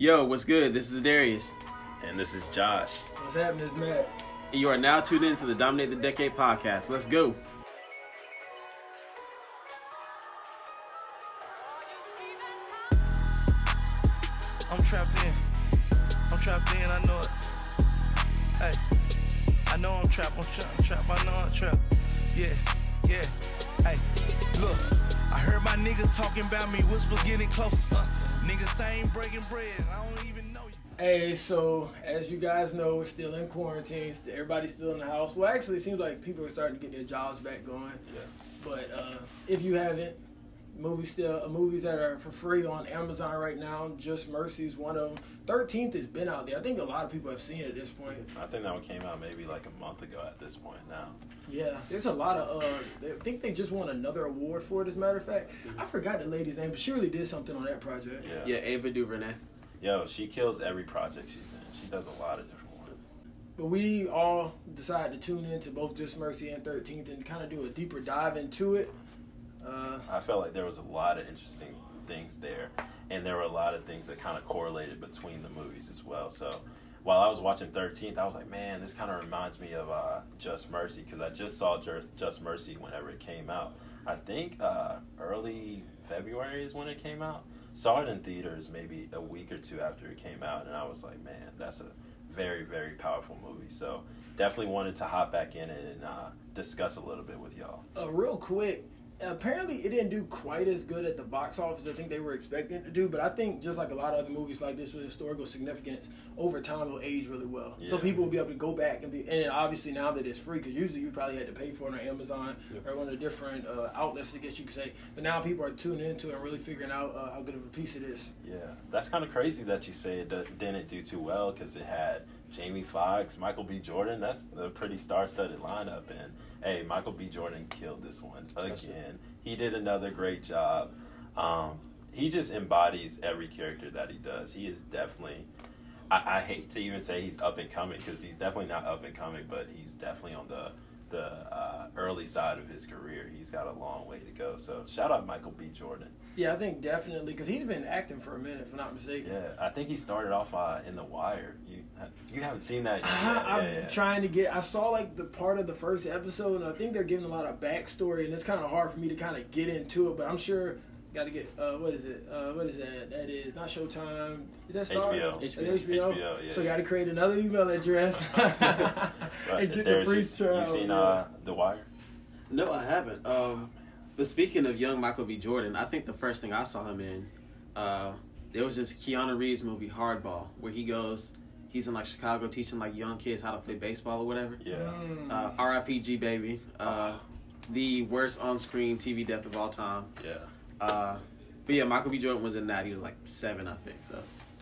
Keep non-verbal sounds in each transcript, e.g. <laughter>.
Yo, what's good? This is Darius. And this is Josh. What's happening is Matt. And you are now tuned in to the Dominate the Decade podcast. Let's go. I'm trapped in. I'm trapped in, I know it. Hey, I know I'm trapped, I'm trapped, I'm trapped, I know I'm trapped. Yeah, yeah. Hey, look, I heard my niggas talking about me, whispers getting close. Uh, niggas saying breaking bread, I don't even know you. Hey, so as you guys know, we're still in quarantine. Everybody's still in the house. Well, actually, it seems like people are starting to get their jobs back going. Yeah. But uh, if you haven't, movies still uh, movies that are for free on Amazon right now. Just Mercy is one of them. Thirteenth has been out there. I think a lot of people have seen it at this point. I think that one came out maybe like a month ago at this point now. Yeah, there's a lot of. Uh, I think they just won another award for it. As a matter of fact, I forgot the lady's name, but she really did something on that project. Yeah. Yeah, Ava DuVernay. Yo, she kills every project she's in. She does a lot of different ones. But we all decided to tune in to both Just Mercy and 13th and kind of do a deeper dive into it. Uh, I felt like there was a lot of interesting things there, and there were a lot of things that kind of correlated between the movies as well. So while I was watching 13th, I was like, man, this kind of reminds me of uh, Just Mercy because I just saw Ju- Just Mercy whenever it came out. I think uh, early February is when it came out. Saw it in theaters maybe a week or two after it came out, and I was like, man, that's a very, very powerful movie. So definitely wanted to hop back in it and uh, discuss a little bit with y'all. uh, real quick, apparently it didn't do quite as good at the box office I think they were expecting it to do, but I think just like a lot of other movies like this with historical significance, over time will age really well. So people will be able to go back and be, and obviously now that it's free, because usually you probably had to pay for it on Amazon or one of the different uh, outlets, I guess you could say. But now people are tuning into it and really figuring out uh, how good of a piece it is. Yeah, that's kind of crazy that you say it didn't do too well because it had Jamie Foxx, Michael B. Jordan. That's a pretty star-studded lineup, and hey, Michael B. Jordan killed this one again. He did another great job. Um, he just embodies every character that he does. He is definitely. I, I hate to even say he's up and coming because he's definitely not up and coming, but he's definitely on the the uh, early side of his career. He's got a long way to go. So shout out Michael B. Jordan. Yeah, I think definitely because he's been acting for a minute, if I'm not mistaken. Yeah, I think he started off uh, in The Wire. You you haven't seen that yet? I, I'm yeah, yeah. trying to get. I saw like the part of the first episode, and I think they're giving a lot of backstory, and it's kind of hard for me to kind of get into it. But I'm sure got to get. Uh, what is it? Uh, what is that? That is not Showtime. Is that Star? HBO. Is that HBO. HBO. HBO, yeah. So got to create another email address Right, <laughs> <laughs> and get the there's free just- trial. You seen uh, The Wire? No, I haven't. Um, but speaking of young Michael B. Jordan, I think the first thing I saw him in, uh, there was this Keanu Reeves movie, Hardball, where he goes, he's in like Chicago teaching like young kids how to play baseball or whatever. Yeah. Mm. Uh, R.I.P.G. baby. Uh, the worst on-screen TV death of all time. Yeah. Uh, but yeah, Michael B. Jordan was in that. He was like seven, I think. So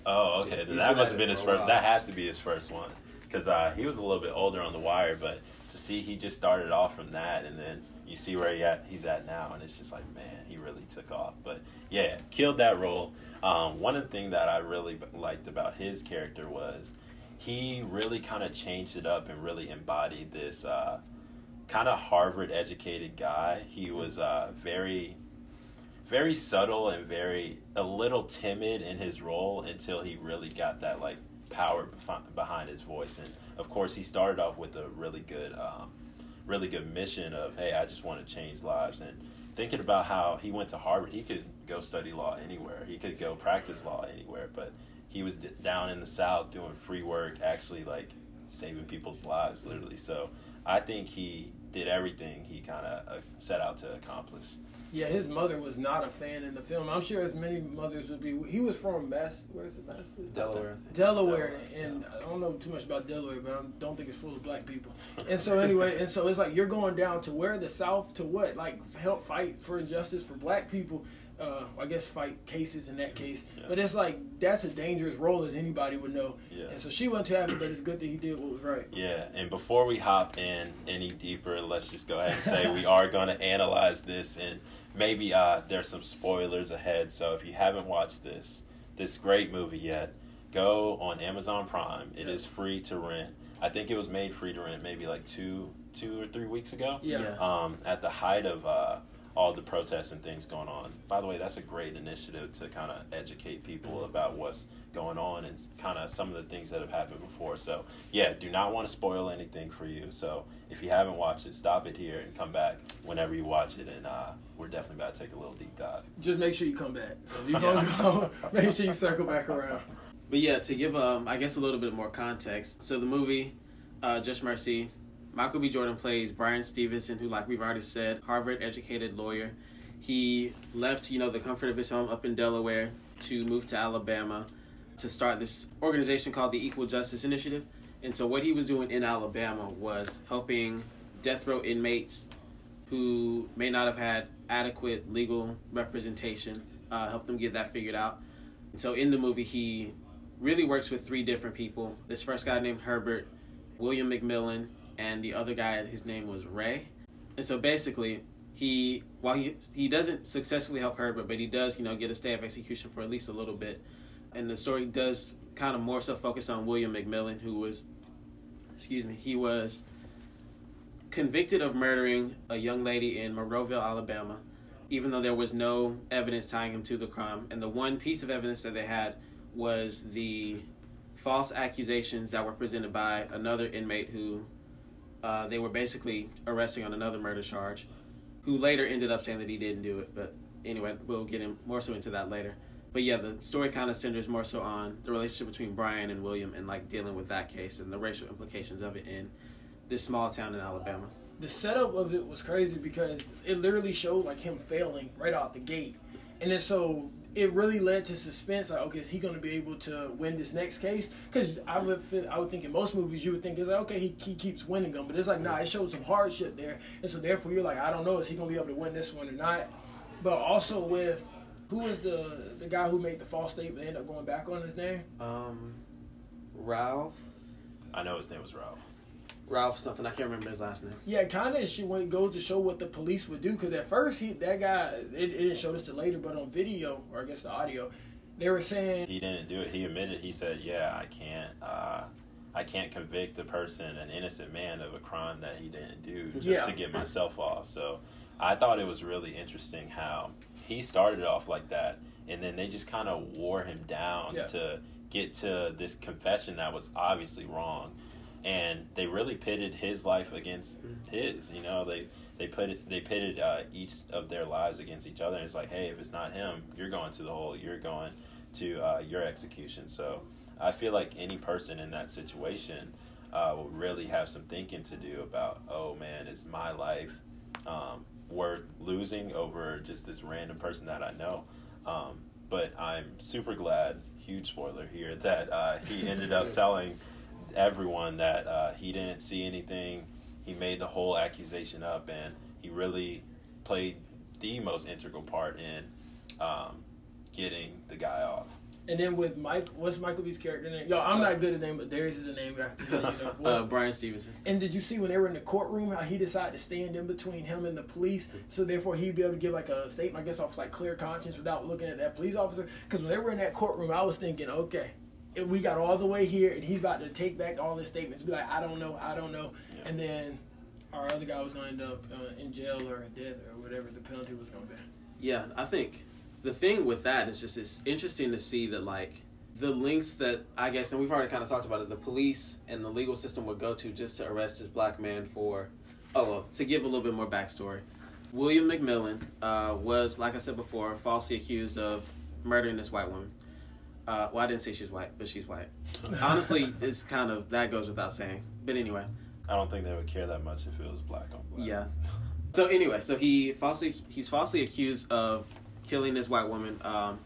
Oh, okay. He's that must have been his first. That has to be his first one because uh, he was a little bit older on The Wire, but to see he just started off from that, and then you see where he at, he's at now, and it's just like, man, he really took off. But yeah, killed that role. Um, one of the things that I really liked about his character was he really kind of changed it up and really embodied this uh, kind of Harvard educated guy. He was uh, very very subtle and very a little timid in his role until he really got that like power behind his voice and of course he started off with a really good um, really good mission of hey i just want to change lives and thinking about how he went to harvard he could go study law anywhere. He could go practice law anywhere but he was d- down in the south doing free work actually like saving people's lives literally. So i think he did everything he kind of uh, set out to accomplish Yeah, his mother was not a fan in the film. I'm sure as many mothers would be. He was from Mass. Where's it? Mass? Delaware. Delaware, Delaware, and I don't know too much about Delaware, but I don't think it's full of black people. And so anyway, and so it's like you're going down to where the South to what? Like help fight for injustice for black people. Uh, I guess fight cases in that case, Yeah. but it's like that's a dangerous role as anybody would know. Yeah. And so she wasn't too happy, but it's good that he did what was right. Yeah, and before we hop in any deeper, let's just go ahead and say we are going to analyze this, and maybe uh, there's some spoilers ahead. So if you haven't watched this, this great movie yet, go on Amazon Prime. It is free to rent. I think it was made free to rent maybe like two, two or three weeks ago. Yeah. Yeah. Um, at the height of uh, all the protests and things going on. By the way, that's a great initiative to kind of educate people about what's going on and kind of some of the things that have happened before. So, yeah, do not want to spoil anything for you. So, if you haven't watched it, stop it here and come back whenever you watch it. And uh, we're definitely about to take a little deep dive. Just make sure you come back. So if you're gonna go, <laughs> make sure you circle back around. But yeah, to give um, I guess a little bit more context. So the movie, uh, Just Mercy, Michael B. Jordan plays Bryan Stevenson, who, like we've already said, Harvard-educated lawyer. He left, you know, the comfort of his home up in Delaware to move to Alabama to start this organization called the Equal Justice Initiative. And so what he was doing in Alabama was helping death row inmates who may not have had adequate legal representation, uh, help them get that figured out. And so in the movie, he really works with three different people. This first guy named Herbert, William McMillan, and the other guy, his name was Ray. And so basically, he while he he doesn't successfully help Herbert, but he does you know get a stay of execution for at least a little bit. And the story does kind of more so focus on William McMillan, who was, excuse me, he was convicted of murdering a young lady in Monroeville, Alabama, even though there was no evidence tying him to the crime. And the one piece of evidence that they had was the false accusations that were presented by another inmate who uh, they were basically arresting on another murder charge, who later ended up saying that he didn't do it. But anyway, we'll get in more so into that later. But yeah, the story kind of centers more so on the relationship between Bryan and William and like dealing with that case and the racial implications of it in this small town in Alabama. The setup of it was crazy because it literally showed like him failing right out the gate, and then so it really led to suspense. Like, okay, is he going to be able to win this next case? Because I would, feel, I would think in most movies you would think it's like, okay, he, he keeps winning them, but it's like, nah, it shows some hardship there, and so therefore you're like, I don't know, is he going to be able to win this one or not? But also with who is the the guy who made the false statement, they ended up going back on his name. Um, Ralph. I know his name was Ralph. Ralph something. I can't remember his last name. Yeah, kind of. She went goes to show what the police would do because at first he that guy it, it didn't show this to later, but on video or I guess the audio, they were saying He didn't do it. He admitted. He said, "Yeah, I can't. Uh, I can't convict a person, an innocent man, of a crime that he didn't do just Yeah. to get myself off." So, I thought it was really interesting how he started off like that, and then they just kind of wore him down Yeah. to get to this confession that was obviously wrong, and they really pitted his life against his. You know, they they put it, they pitted uh, each of their lives against each other. And it's like, hey, if it's not him, you're going to the hole. You're going to uh, your execution. So I feel like any person in that situation uh, will really have some thinking to do about, oh man, is my life um, worth losing over just this random person that I know? Um, but I'm super glad, huge spoiler here, that uh, he ended up <laughs> telling everyone that uh, he didn't see anything. He made the whole accusation up, and he really played the most integral part in um, getting the guy off. And then with Mike, what's Michael B's character name? Yo, I'm not good at name, but Darius is a name guy. <laughs> So, you know, Uh, Bryan Stevenson. and did you see when they were in the courtroom how he decided to stand in between him and the police, so therefore he'd be able to give like a statement, I guess, off like clear conscience without looking at that police officer? Because when they were in that courtroom, I was thinking, okay, if we got all the way here, and he's about to take back all his statements, be like, I don't know, I don't know, Yeah. and then our other guy was going to end up uh, in jail or death or whatever the penalty was going to be. Yeah, I think the thing with that is just it's interesting to see that like the links that I guess, and we've already kind of talked about it, the police and the legal system would go to just to arrest this black man for, oh, well, to give a little bit more backstory. William McMillan uh, was, like I said before, falsely accused of murdering this white woman. Uh, well, I didn't say she was white, but she's white. Honestly, <laughs> it's kind of that goes without saying. But anyway, I don't think they would care that much if it was black on black. yeah. So anyway, so he falsely he's falsely accused of killing this white woman um,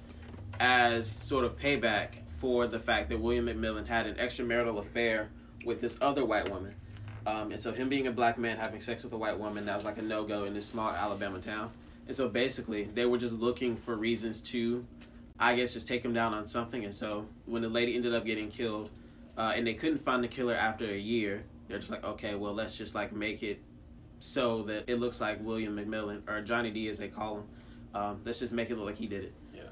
as sort of payback for the fact that William McMillan had an extramarital affair with this other white woman. Um, and so him being a black man having sex with a white woman that was like a no go in this small Alabama town. And so basically they were just looking for reasons to, I guess, just take him down on something. And so when the lady ended up getting killed, uh, and they couldn't find the killer after a year, they're just like, okay, well let's just like make it so that it looks like William McMillan or Johnny D as they call him. Um, let's just make it look like he did it. Yeah.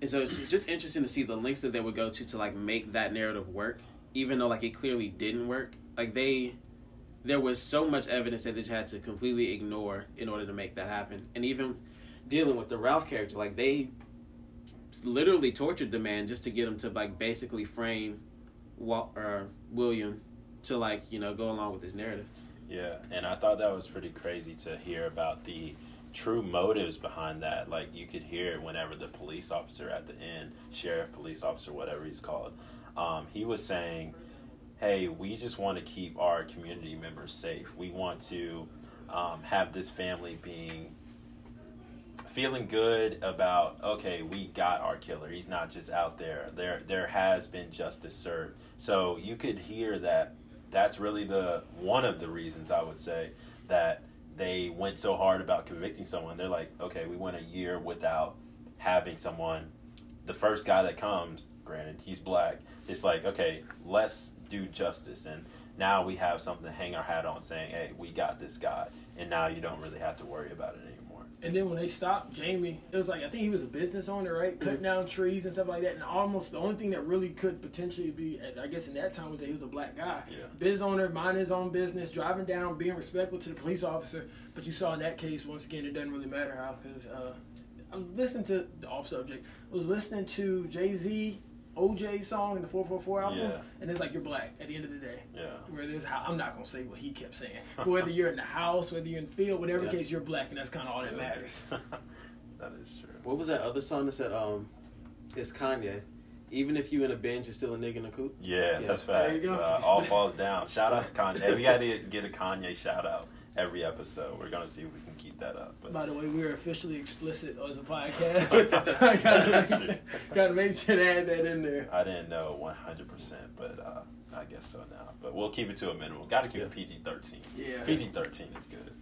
And so it's, it's just interesting to see the links that they would go to to like make that narrative work, even though like it clearly didn't work. Like they, there was so much evidence that they just had to completely ignore in order to make that happen. And even dealing with the Ralph character, like they literally tortured the man just to get him to like basically frame Wa- or William to like you know go along with his narrative. Yeah, and I thought that was pretty crazy to hear about the true motives behind that. Like you could hear it whenever the police officer at the end, sheriff, police officer, whatever he's called, um, he was saying, "Hey, we just want to keep our community members safe. We want to um, have this family being." Feeling good about okay we got our killer. He's not just out there. There there has been justice served. So you could hear that that's really the one of the reasons i would say that they went so hard about convicting someone. They're like okay we went a year without having someone. The first guy that comes granted he's black it's like okay let's do justice. And now we have something to hang our hat on saying hey we got this guy. And now you don't really have to worry about it anymore And then when they stopped Jamie, it was like I think he was a business owner, right? Cutting down trees and stuff like that. And almost the only thing that really could potentially be, I guess, in that time was that he was a black guy. Yeah. Business owner, minding his own business, driving down, being respectful to the police officer. But you saw in that case, once again, it doesn't really matter how, because uh, I'm listening to the off subject. I was listening to Jay Z, OJ song in the 444 album, Yeah. and it's like you're black at the end of the day. yeah Where there's how I'm not gonna say what he kept saying. But whether you're in the house, whether you're in the field, whatever Yeah. case, you're black, and that's kind of all that matters. <laughs> that is true. What was that other song that said um, it's Kanye. Even if you in a Benz, you're still a nigga in a coop. Yeah, Yeah. that's There you facts. go. Uh, all falls down. Shout out to <laughs> Kanye. We got to get a Kanye shout out every episode. We're gonna see if we can keep that up. But By the way, we're officially explicit as <laughs> a podcast. so <laughs> I gotta make, sure, gotta make sure to add that in there. I didn't know 100, percent but uh, I guess so now. But we'll keep it to a minimum. Got to keep it PG 13. Yeah. PG 13 is good.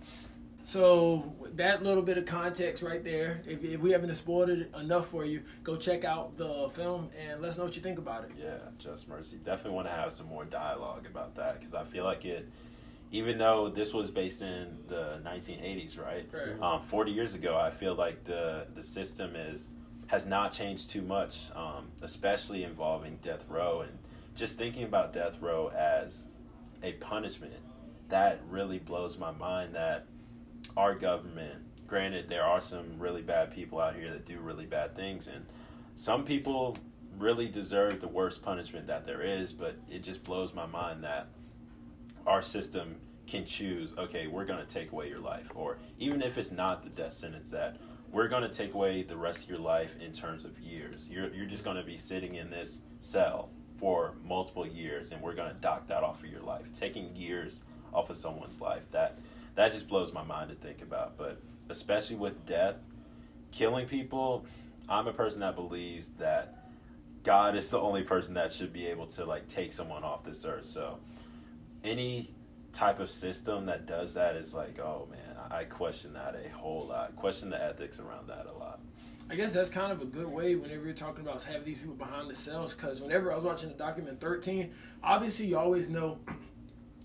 So that little bit of context right there. If, if we haven't spoiled it enough for you, go check out the film and let us know what you think about it. Yeah, Just Mercy. Definitely want to have some more dialogue about that because I feel like it. Even though this was based in the 1980s, right? Right. Um, 40 years ago, I feel like the the system is has not changed too much, um, especially involving death row and just thinking about death row as a punishment. That really blows my mind. That our government, granted, there are some really bad people out here that do really bad things, and some people really deserve the worst punishment that there is. But it just blows my mind that our system can choose okay we're going to take away your life. Or even if it's not the death sentence that we're going to take away the rest of your life in terms of years. You're, you're just going to be sitting in this cell for multiple years and we're going to dock that off of your life. Taking years off of someone's life that that just blows my mind to think about. But especially with death killing people i'm a person that believes that god is the only person that should be able to like take someone off this earth. So any type of system that does that is like, oh man, I question that a whole lot. Question the ethics around that a lot. I guess that's kind of a good way whenever you're talking about having these people behind the cells. Because whenever I was watching the document 13, obviously you always know <clears throat>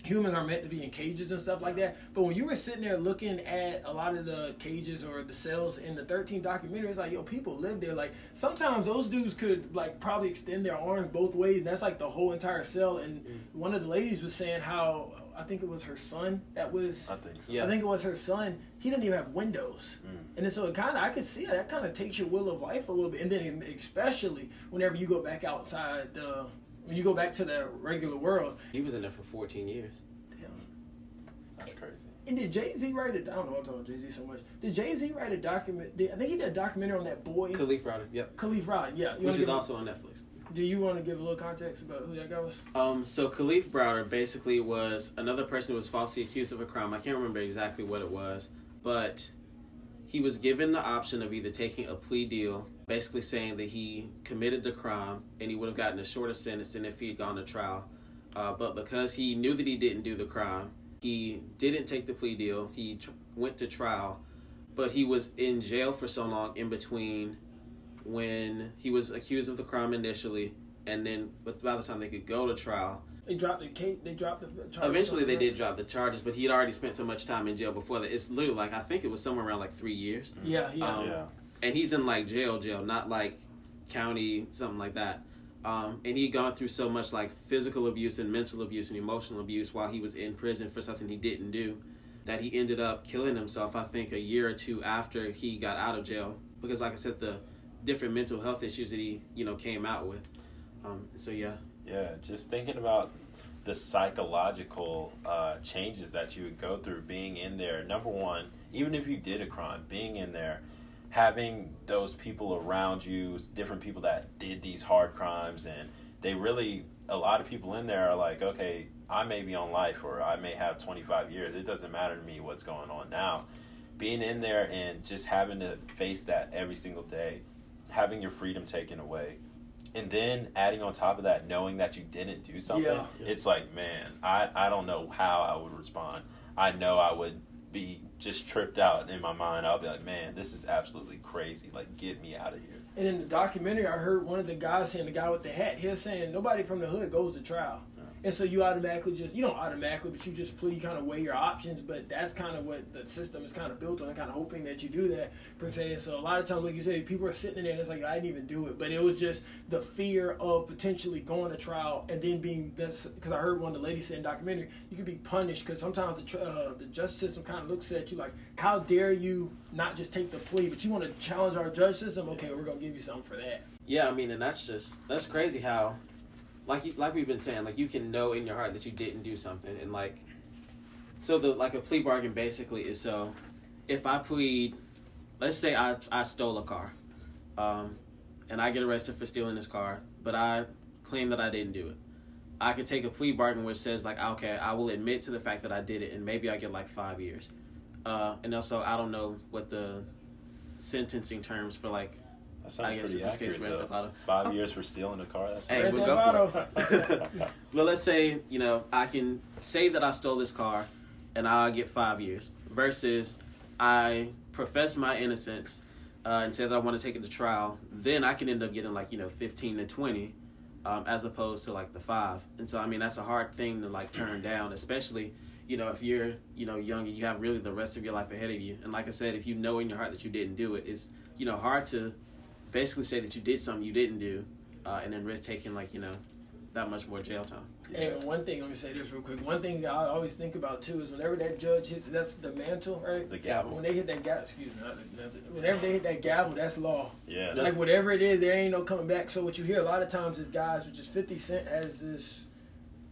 humans are meant to be in cages and stuff like that. But when you were sitting there looking at a lot of the cages or the cells in the 13 documentary, it's like, yo, people live there. Like sometimes those dudes could like probably extend their arms both ways, and that's like the whole entire cell. And mm. one of the ladies was saying how I think it was her son that was. I think so. Yeah. I think it was her son. He didn't even have windows, mm. and then so it kind of I could see how that kind of takes your will of life a little bit, and then especially whenever you go back outside the when you go back to the regular world. He was in there for 14 years. Damn. That's crazy. And did Jay Z write it? I don't know. I'm talking about Jay Z so much. Did Jay Z write a document? Did, I think he did a documentary on that boy, Kalief Browder, yep. Khalif Rod. Yeah, you Which is give- also on Netflix. Do you want to give a little context about who that guy was? Um, so Kalief Browder basically was another person who was falsely accused of a crime. I can't remember exactly what it was, but he was given the option of either taking a plea deal, basically saying that he committed the crime and he would have gotten a shorter sentence than if he had gone to trial. Uh, but because he knew that he didn't do the crime, he didn't take the plea deal. He tr- went to trial, but he was in jail for so long in between when he was accused of the crime initially, and then but by the time they could go to trial, They dropped the case. They dropped the. charges eventually they did drop the charges. But he had already spent so much time in jail before that. It's literally like I think it was somewhere around like three years, Yeah, yeah. Um, yeah. And he's in like jail, jail, not like county something like that. Um, and he'd gone through so much like physical abuse and mental abuse and emotional abuse while he was in prison for something he didn't do that he ended up killing himself, I think, a year or two after he got out of jail. Because, like I said, the different mental health issues that he, you know, came out with. Um, so, yeah. Yeah, just thinking about the psychological uh, changes that you would go through being in there. Number one, even if you did a crime, being in there, having those people around you, different people that did these hard crimes, and they really, a lot of people in there are like, okay, I may be on life or I may have 25 years. It doesn't matter to me what's going on now. Being in there and just having to face that every single day, having your freedom taken away, and then adding on top of that, knowing that you didn't do something, Yeah. it's like, man, I, I don't know how I would respond. I know I would be just tripped out in my mind. I'll be like, man, this is absolutely crazy. Like, get me out of here. And in the documentary, I heard one of the guys saying, the guy with the hat, he was saying nobody from the hood goes to trial. And so you automatically just, you don't automatically, but you just plea, you kind of weigh your options. But that's kind of what the system is kind of built on, kind of hoping that you do that, per se. And so a lot of times, like you say, people are sitting in there and it's like, I didn't even do it. But it was just the fear of potentially going to trial and then being, this. because I heard one of the ladies say in documentary, you could be punished because sometimes the, uh, the justice system kind of looks at you like, how dare you not just take the plea, but you want to challenge our judge system? Okay, we're going to give you something for that. Yeah, I mean, and that's just, that's crazy how, like, you, like we've been saying, like, you can know in your heart that you didn't do something. And, like, so the, like, a plea bargain basically is so if I plead, let's say I, I stole a car, um, and I get arrested for stealing this car, but I claim that I didn't do it. I could take a plea bargain which says like, okay, I will admit to the fact that I did it, and maybe I get like five years. Uh, and also, I don't know what the sentencing terms for like. That sounds I guess pretty in this case, accurate, Grand though. Theft Auto. Five years for stealing a car. That's Hey, Grand we'll go for it. <laughs> well, let's say you know I can say that I stole this car, and I'll get five years. Versus, I profess my innocence uh, and say that I want to take it to trial. Then I can end up getting like you know fifteen to twenty, um, as opposed to like the five. And so I mean that's a hard thing to like turn down, especially you know if you're you know young and you have really the rest of your life ahead of you. And like I said, if you know in your heart that you didn't do it, it's you know hard to basically say that you did something you didn't do, uh, and then risk taking like you know that much more jail time. And one thing, let me say this real quick. One thing I always think about too is whenever that judge hits, that's the mantle, right? The gavel. When they hit that gavel, excuse me, not, not, whenever they hit that gavel, that's law. Yeah. Like whatever it is, there ain't no coming back. So what you hear a lot of times is guys, which is Fifty Cent has this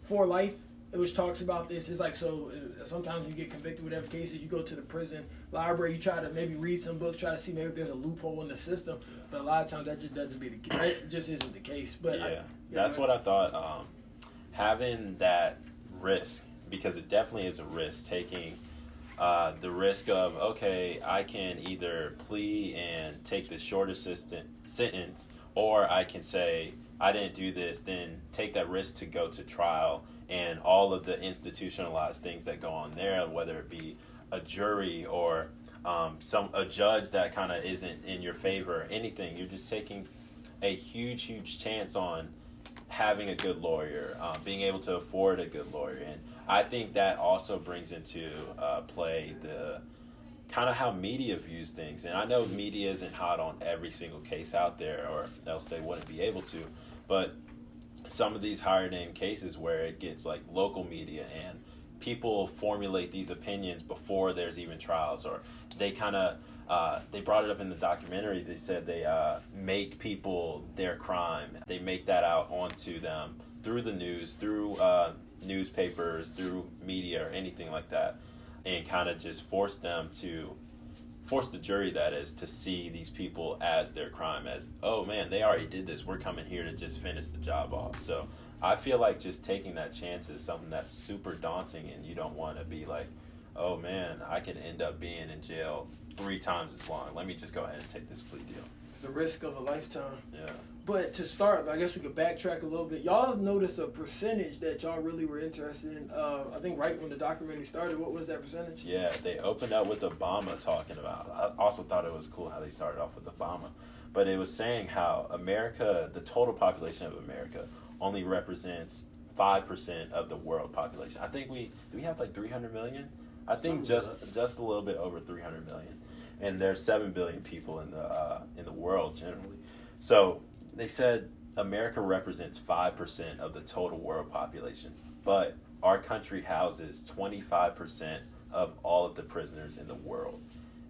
for life, which talks about this. It's like so. Uh, sometimes you get convicted, whatever case, is, you go to the prison library, you try to maybe read some books, try to see maybe if there's a loophole in the system. But a lot of times that just doesn't be the case. That just isn't the case. But yeah, I, that's what I thought. Um, having that risk because it definitely is a risk taking uh, the risk of okay, I can either plea and take the shortest assistant sentence, or I can say I didn't do this, then take that risk to go to trial and all of the institutionalized things that go on there, whether it be a jury or um, some a judge that kind of isn't in your favor or anything. You're just taking a huge, huge chance on having a good lawyer, um, being able to afford a good lawyer, and I think that also brings into uh, play the kind of how media views things. And I know media isn't hot on every single case out there, or else they wouldn't be able to. But some of these higher name cases where it gets like local media and people formulate these opinions before there's even trials, or they kind of uh, they brought it up in the documentary. They said they uh, make people their crime. They make that out onto them through the news, through uh, newspapers, through media, or anything like that, and kind of just force them to force the jury that is to see these people as their crime as oh man they already did this. We're coming here to just finish the job off. So i feel like just taking that chance is something that's super daunting and you don't want to be like oh man i can end up being in jail three times as long. Let me just go ahead and take this plea deal. It's the risk of a lifetime. yeah But to start, I guess we could backtrack a little bit. Y'all noticed a percentage that y'all really were interested in. Uh, I think right when the documentary started, what was that percentage? Yeah, they opened up with Obama talking about. I also thought it was cool how they started off with Obama, but it was saying how America, the total population of America, only represents five percent of the world population. I think we do we have like three hundred million. I think Something just like just a little bit over three hundred million, and there's seven billion people in the uh, in the world generally. So they said America represents 5% of the total world population, but our country houses 25% of all of the prisoners in the world.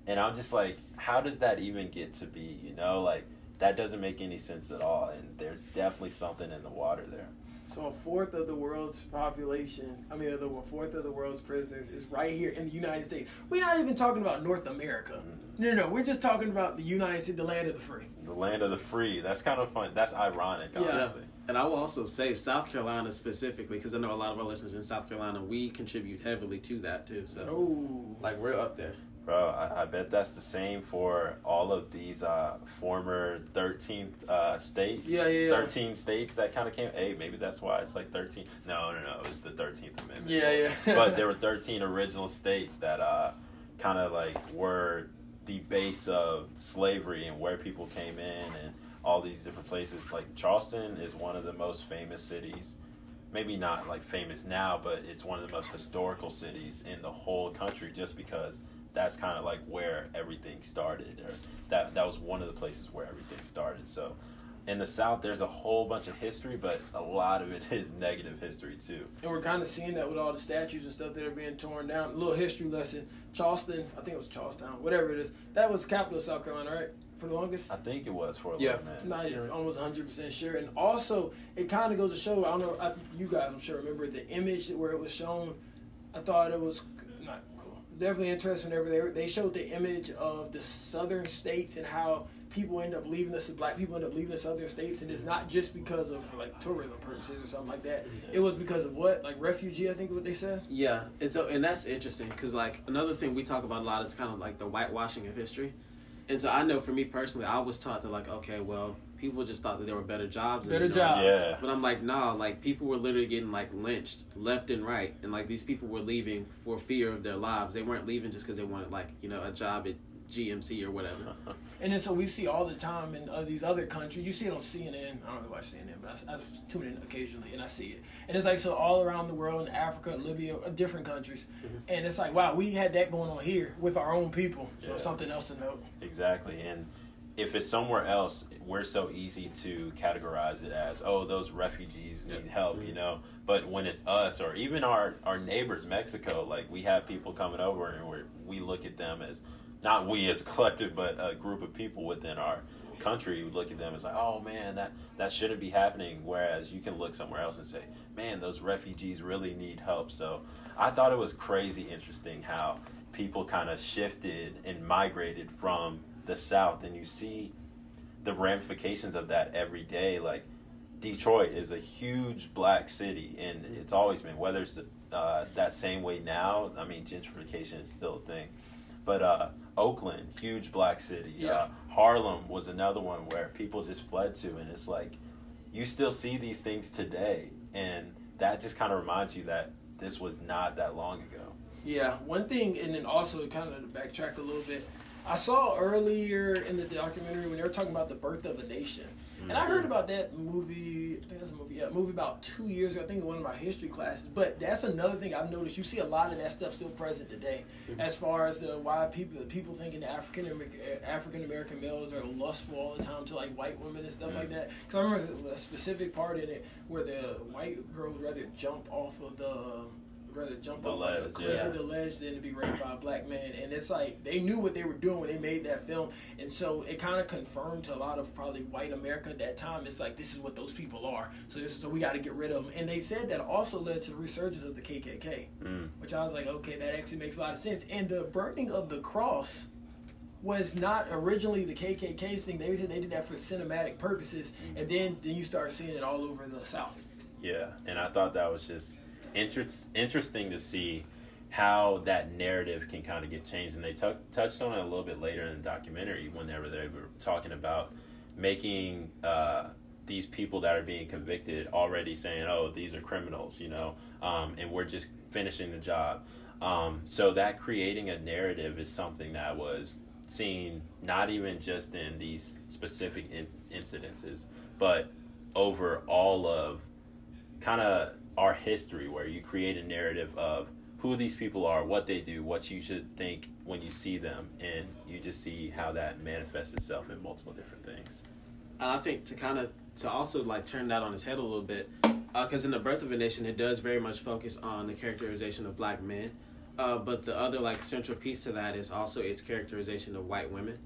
And I'm just like, how does that even get to be? You know, like, that doesn't make any sense at all. And there's definitely something in the water there. So a fourth of the world's population, I mean, the a fourth of the world's prisoners is right here in the United States. We're not even talking about North America. Mm-hmm. No, no, we're just talking about the United States, the land of the free. The land of the free. That's kind of fun. That's ironic, Yeah. honestly. And I will also say South Carolina specifically, because I know a lot of our listeners in South Carolina, we contribute heavily to that too. So, Oh, like, we're up there. Bro, I, I bet that's the same for all of these uh, former 13 uh, states. Yeah, yeah, yeah. 13 states that kind of came. Hey, maybe that's why it's like 13. No, no, no. It was the 13th Amendment. Yeah, yeah. but <laughs> there were 13 original states that uh, kind of like were the base of slavery and where people came in and all these different places. Like Charleston is one of the most famous cities. Maybe not like famous now, but it's one of the most historical cities in the whole country just because that's kind of like where everything started or that that was one of the places where everything started. So in the south there's a whole bunch of history, but a lot of it <laughs> is negative history too. and we're kind of seeing that with all the statues and stuff that are being torn down. A little history lesson. Charleston, I think it was Charlestown, whatever it is. That was capital of South Carolina, right? For the longest. I think it was for a Yeah. little minute. Not even almost 100% sure. And also, it kind of goes to show, I don't know, I, you guys, I'm sure, remember the image where it was shown. I thought it was not cool. Definitely interesting whenever they, they showed the image of the southern states and how people end up leaving us, black people end up leaving the southern states. And it's not just because of like tourism purposes or something like that. It was because of what? Like refugee, I think is what they said. Yeah, and so and that's interesting because like another thing we talk about a lot is kind of like the whitewashing of history, and so I know for me personally, I was taught that like okay, well, people just thought that there were better jobs, Better and, jobs. Yeah. But I'm like, nah, like people were literally getting like lynched left and right, and like these people were leaving for fear of their lives. They weren't leaving just because they wanted like you know a job at GMC or whatever. <laughs> And then so we see all the time in uh, these other countries. You see it on CNN. I don't really watch CNN, but I, I tune in occasionally and I see it. And it's like so all around the world, in Africa, Libya, uh, different countries. And it's like, wow, we had that going on here with our own people. So Yeah. something else to note. Exactly. And if it's somewhere else, we're so easy to categorize it as, oh, those refugees need Yeah. help, you know. But when it's us or even our, our neighbors, Mexico, like we have people coming over and we we look at them as, not we as a collective, but a group of people within our country we look at them as like, oh man, that, that shouldn't be happening. Whereas you can look somewhere else and say, man, those refugees really need help. So I thought it was crazy interesting how people kind of shifted and migrated from the South, and you see the ramifications of that every day. Like Detroit is a huge black city, and it's always been. Whether it's uh, that same way now, I mean, gentrification is still a thing. But uh, Oakland, huge black city. Yeah. Uh, Harlem was another one where people just fled to, and it's like you still see these things today, and that just kind of reminds you that this was not that long ago. Yeah, one thing, and then also kind of to backtrack a little bit, I saw earlier in the documentary when they were talking about the birth of a nation, and I heard mm-hmm. about that movie. I think that's a movie. Yeah, a movie about two years ago. I think in one of my history classes. But that's another thing I've noticed. You see a lot of that stuff still present today, mm-hmm. as far as the why people the people thinking African African American males are lustful all the time to like white women and stuff like mm-hmm. that. Because I remember a specific part in it where the white girl would rather jump off of the rather jump The off ledge, of the cliff yeah. the ledge than to be raped by a black man. And it's like they knew what they were doing when they made that film, and so it kind of confirmed to a lot of probably white America at that time. It's like this is what those people are. So this is so we got to get rid of them. And they said that also led to the resurgence of the KKK, Mm. which I was like, okay, that actually makes a lot of sense. And the burning of the cross was not originally the KKK's thing. They said they did that for cinematic purposes, and then then you start seeing it all over the South. Yeah, and I thought that was just interest, interesting to see how that narrative can kind of get changed. And they tou touched on it a little bit later in the documentary whenever they were talking about making uh, these people that are being convicted already saying, oh, these are criminals, you know, um, and we're just finishing the job. Um, so that creating a narrative is something that was seen not even just in these specific in- incidences, but over all of kind of our history where you create a narrative of who these people are, what they do, what you should think when you see them, and you just see how that manifests itself in multiple different things. And I think to kind of to also like turn that on its head a little bit, because in the Birth of a Nation, it does very much focus on the characterization of black men, uh, but the other like central piece to that is also its characterization of white women.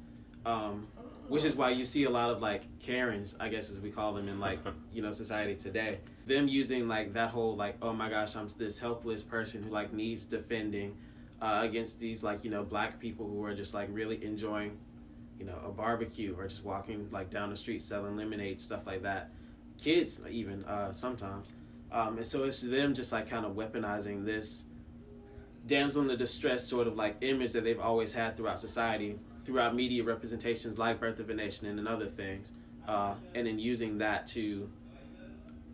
Um, which is why you see a lot of like Karens, I guess as we call them in like <laughs> you know society today. Them using like that whole like oh my gosh I'm this helpless person who like needs defending uh, against these like you know black people who are just like really enjoying you know a barbecue or just walking like down the street selling lemonade stuff like that. Kids even uh, sometimes, um, and so it's them just like kind of weaponizing this damsel in the distress sort of like image that they've always had throughout society throughout media representations like Birth of a Nation and, and other things, uh, and then using that to,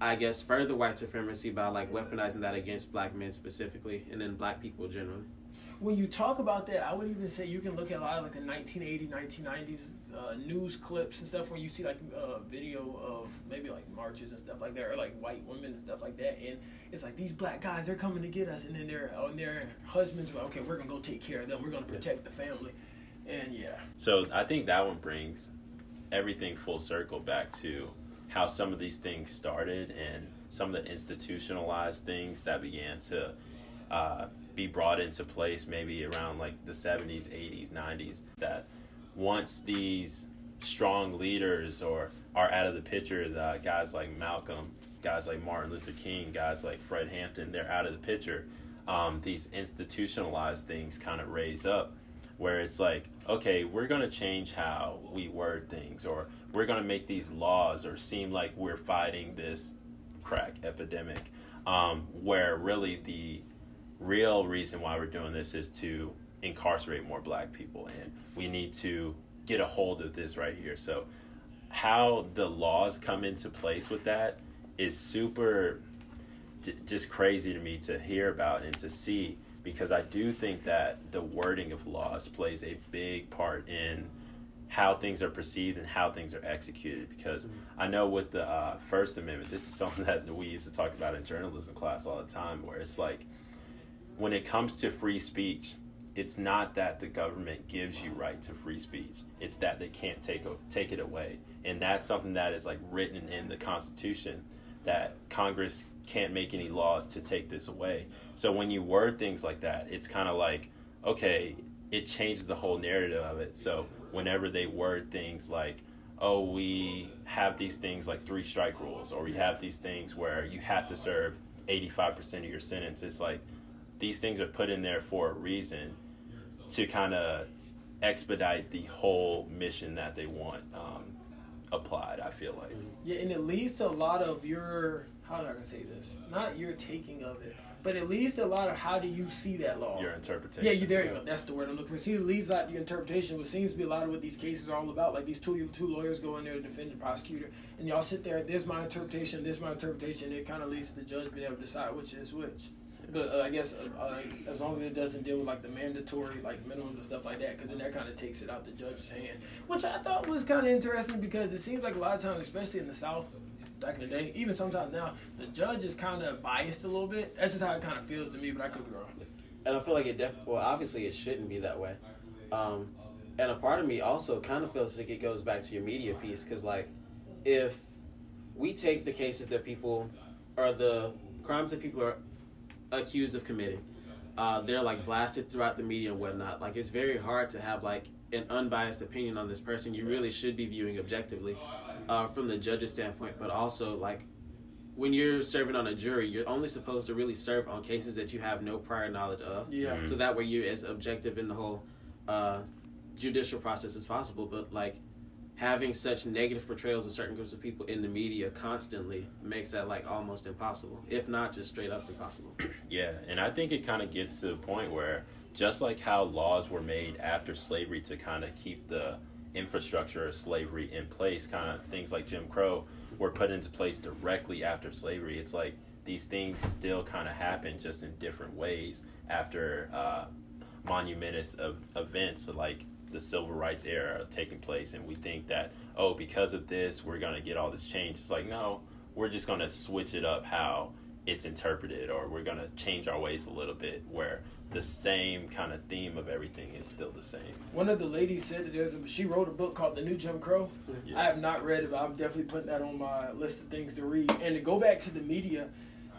I guess, further white supremacy by like weaponizing that against black men specifically, and then black people generally. When you talk about that, I would even say you can look at a lot of like the 1980s, 1990s uh, news clips and stuff where you see like uh, video of maybe like marches and stuff like that, or like white women and stuff like that, and it's like these black guys they're coming to get us, and then their oh, and their husbands are like, okay, we're gonna go take care of them, we're gonna protect the family and yeah. So I think that one brings everything full circle back to how some of these things started and some of the institutionalized things that began to uh, be brought into place maybe around like the 70s, 80s, 90s. That once these strong leaders or are out of the picture, the guys like Malcolm, guys like Martin Luther King, guys like Fred Hampton, they're out of the picture. Um, these institutionalized things kind of raise up where it's like, okay, we're going to change how we word things, or we're going to make these laws, or seem like we're fighting this crack epidemic, um, where really the real reason why we're doing this is to incarcerate more black people, and we need to get a hold of this right here. So, how the laws come into place with that is super just crazy to me to hear about and to see because I do think that the wording of laws plays a big part in how things are perceived and how things are executed. Because mm-hmm. I know with the uh, First Amendment, this is <laughs> something that we used to talk about in journalism class all the time, where it's like when it comes to free speech, it's not that the government gives you right to free speech; it's that they can't take take it away, and that's something that is like written in the Constitution that Congress can't make any laws to take this away. So when you word things like that, it's kind of like, okay, it changes the whole narrative of it. So whenever they word things like, oh, we have these things like three strike rules, or we have these things where you have to serve 85% of your sentence, it's like these things are put in there for a reason to kind of expedite the whole mission that they want um, applied, I feel like. Yeah, and it leads to a lot of your how do I going to say this? Not your taking of it, but at least a lot of how do you see that law? Your interpretation. Yeah, you there you go. That's the word I'm looking for. See, it leads out your interpretation, which seems to be a lot of what these cases are all about. Like these two two lawyers go in there to defend the prosecutor, and y'all sit there. This my interpretation. This my interpretation. It kind of leads to the judge being able to decide which is which. But uh, I guess uh, uh, as long as it doesn't deal with like the mandatory like minimums and stuff like that, because then that kind of takes it out the judge's hand, which I thought was kind of interesting because it seems like a lot of times, especially in the South, back in the day, even sometimes now, the judge is kind of biased a little bit. That's just how it kind of feels to me, but I could be wrong. And I feel like it definitely, well, obviously it shouldn't be that way. Um, and a part of me also kind of feels like it goes back to your media piece because, like, if we take the cases that people are the crimes that people are accused of committing, uh, they're like blasted throughout the media and whatnot. Like, it's very hard to have like an unbiased opinion on this person. You really should be viewing objectively uh, from the judge's standpoint, but also like when you're serving on a jury, you're only supposed to really serve on cases that you have no prior knowledge of. Yeah. Mm-hmm. So that way you're as objective in the whole uh, judicial process as possible. But like having such negative portrayals of certain groups of people in the media constantly makes that like almost impossible, if not just straight up impossible. <clears throat> Yeah, and I think it kind of gets to the point where just like how laws were made after slavery to kind of keep the infrastructure of slavery in place, kind of things like Jim Crow were put into place directly after slavery. It's like these things still kind of happen just in different ways after uh, monumentous of events like the civil rights era taking place, and we think that oh, because of this, we're gonna get all this change. It's like no, we're just gonna switch it up how it's interpreted or we're gonna change our ways a little bit where the same kind of theme of everything is still the same. One of the ladies said that there's a, she wrote a book called The New Jim Crow. Yeah. I have not read it, but I'm definitely putting that on my list of things to read. And to go back to the media,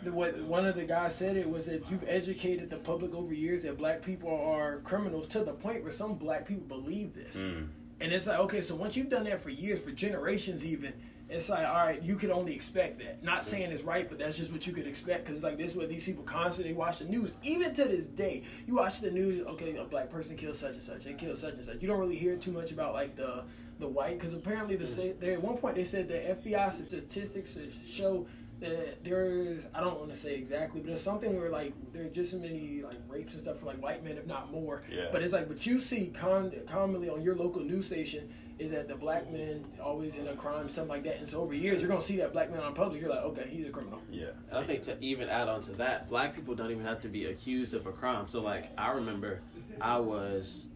the, what one of the guys said it was that you've educated the public over years that black people are criminals to the point where some black people believe this. Mm. And it's like, okay, so once you've done that for years, for generations even, it's like, all right, you could only expect that. Not saying it's right, but that's just what you could expect because it's like this is what these people constantly watch the news. Even to this day, you watch the news, okay, a black person kills such and such, they kill such and such. You don't really hear too much about like the the white because apparently the mm. say there at one point they said the FBI statistics show that there's I don't want to say exactly, but there's something where like there's just as many like rapes and stuff for like white men, if not more. Yeah. But it's like, but you see con- commonly on your local news station is that the black man always in a crime, something like that. And so over years, you're gonna see that black man on public. You're like, okay, he's a criminal. Yeah. And I think to even add on to that, black people don't even have to be accused of a crime. So like I remember I was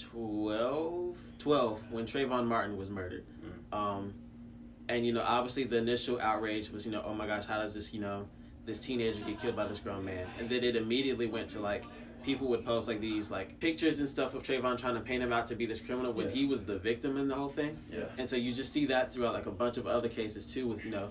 12, 12 when Trayvon Martin was murdered. Um, and you know, obviously the initial outrage was, you know, oh my gosh, how does this, you know, this teenager get killed by this grown man? And then it immediately went to like people would post like these like pictures and stuff of Trayvon trying to paint him out to be this criminal when Yeah. he was the victim in the whole thing. Yeah. And so you just see that throughout like a bunch of other cases too, with you know,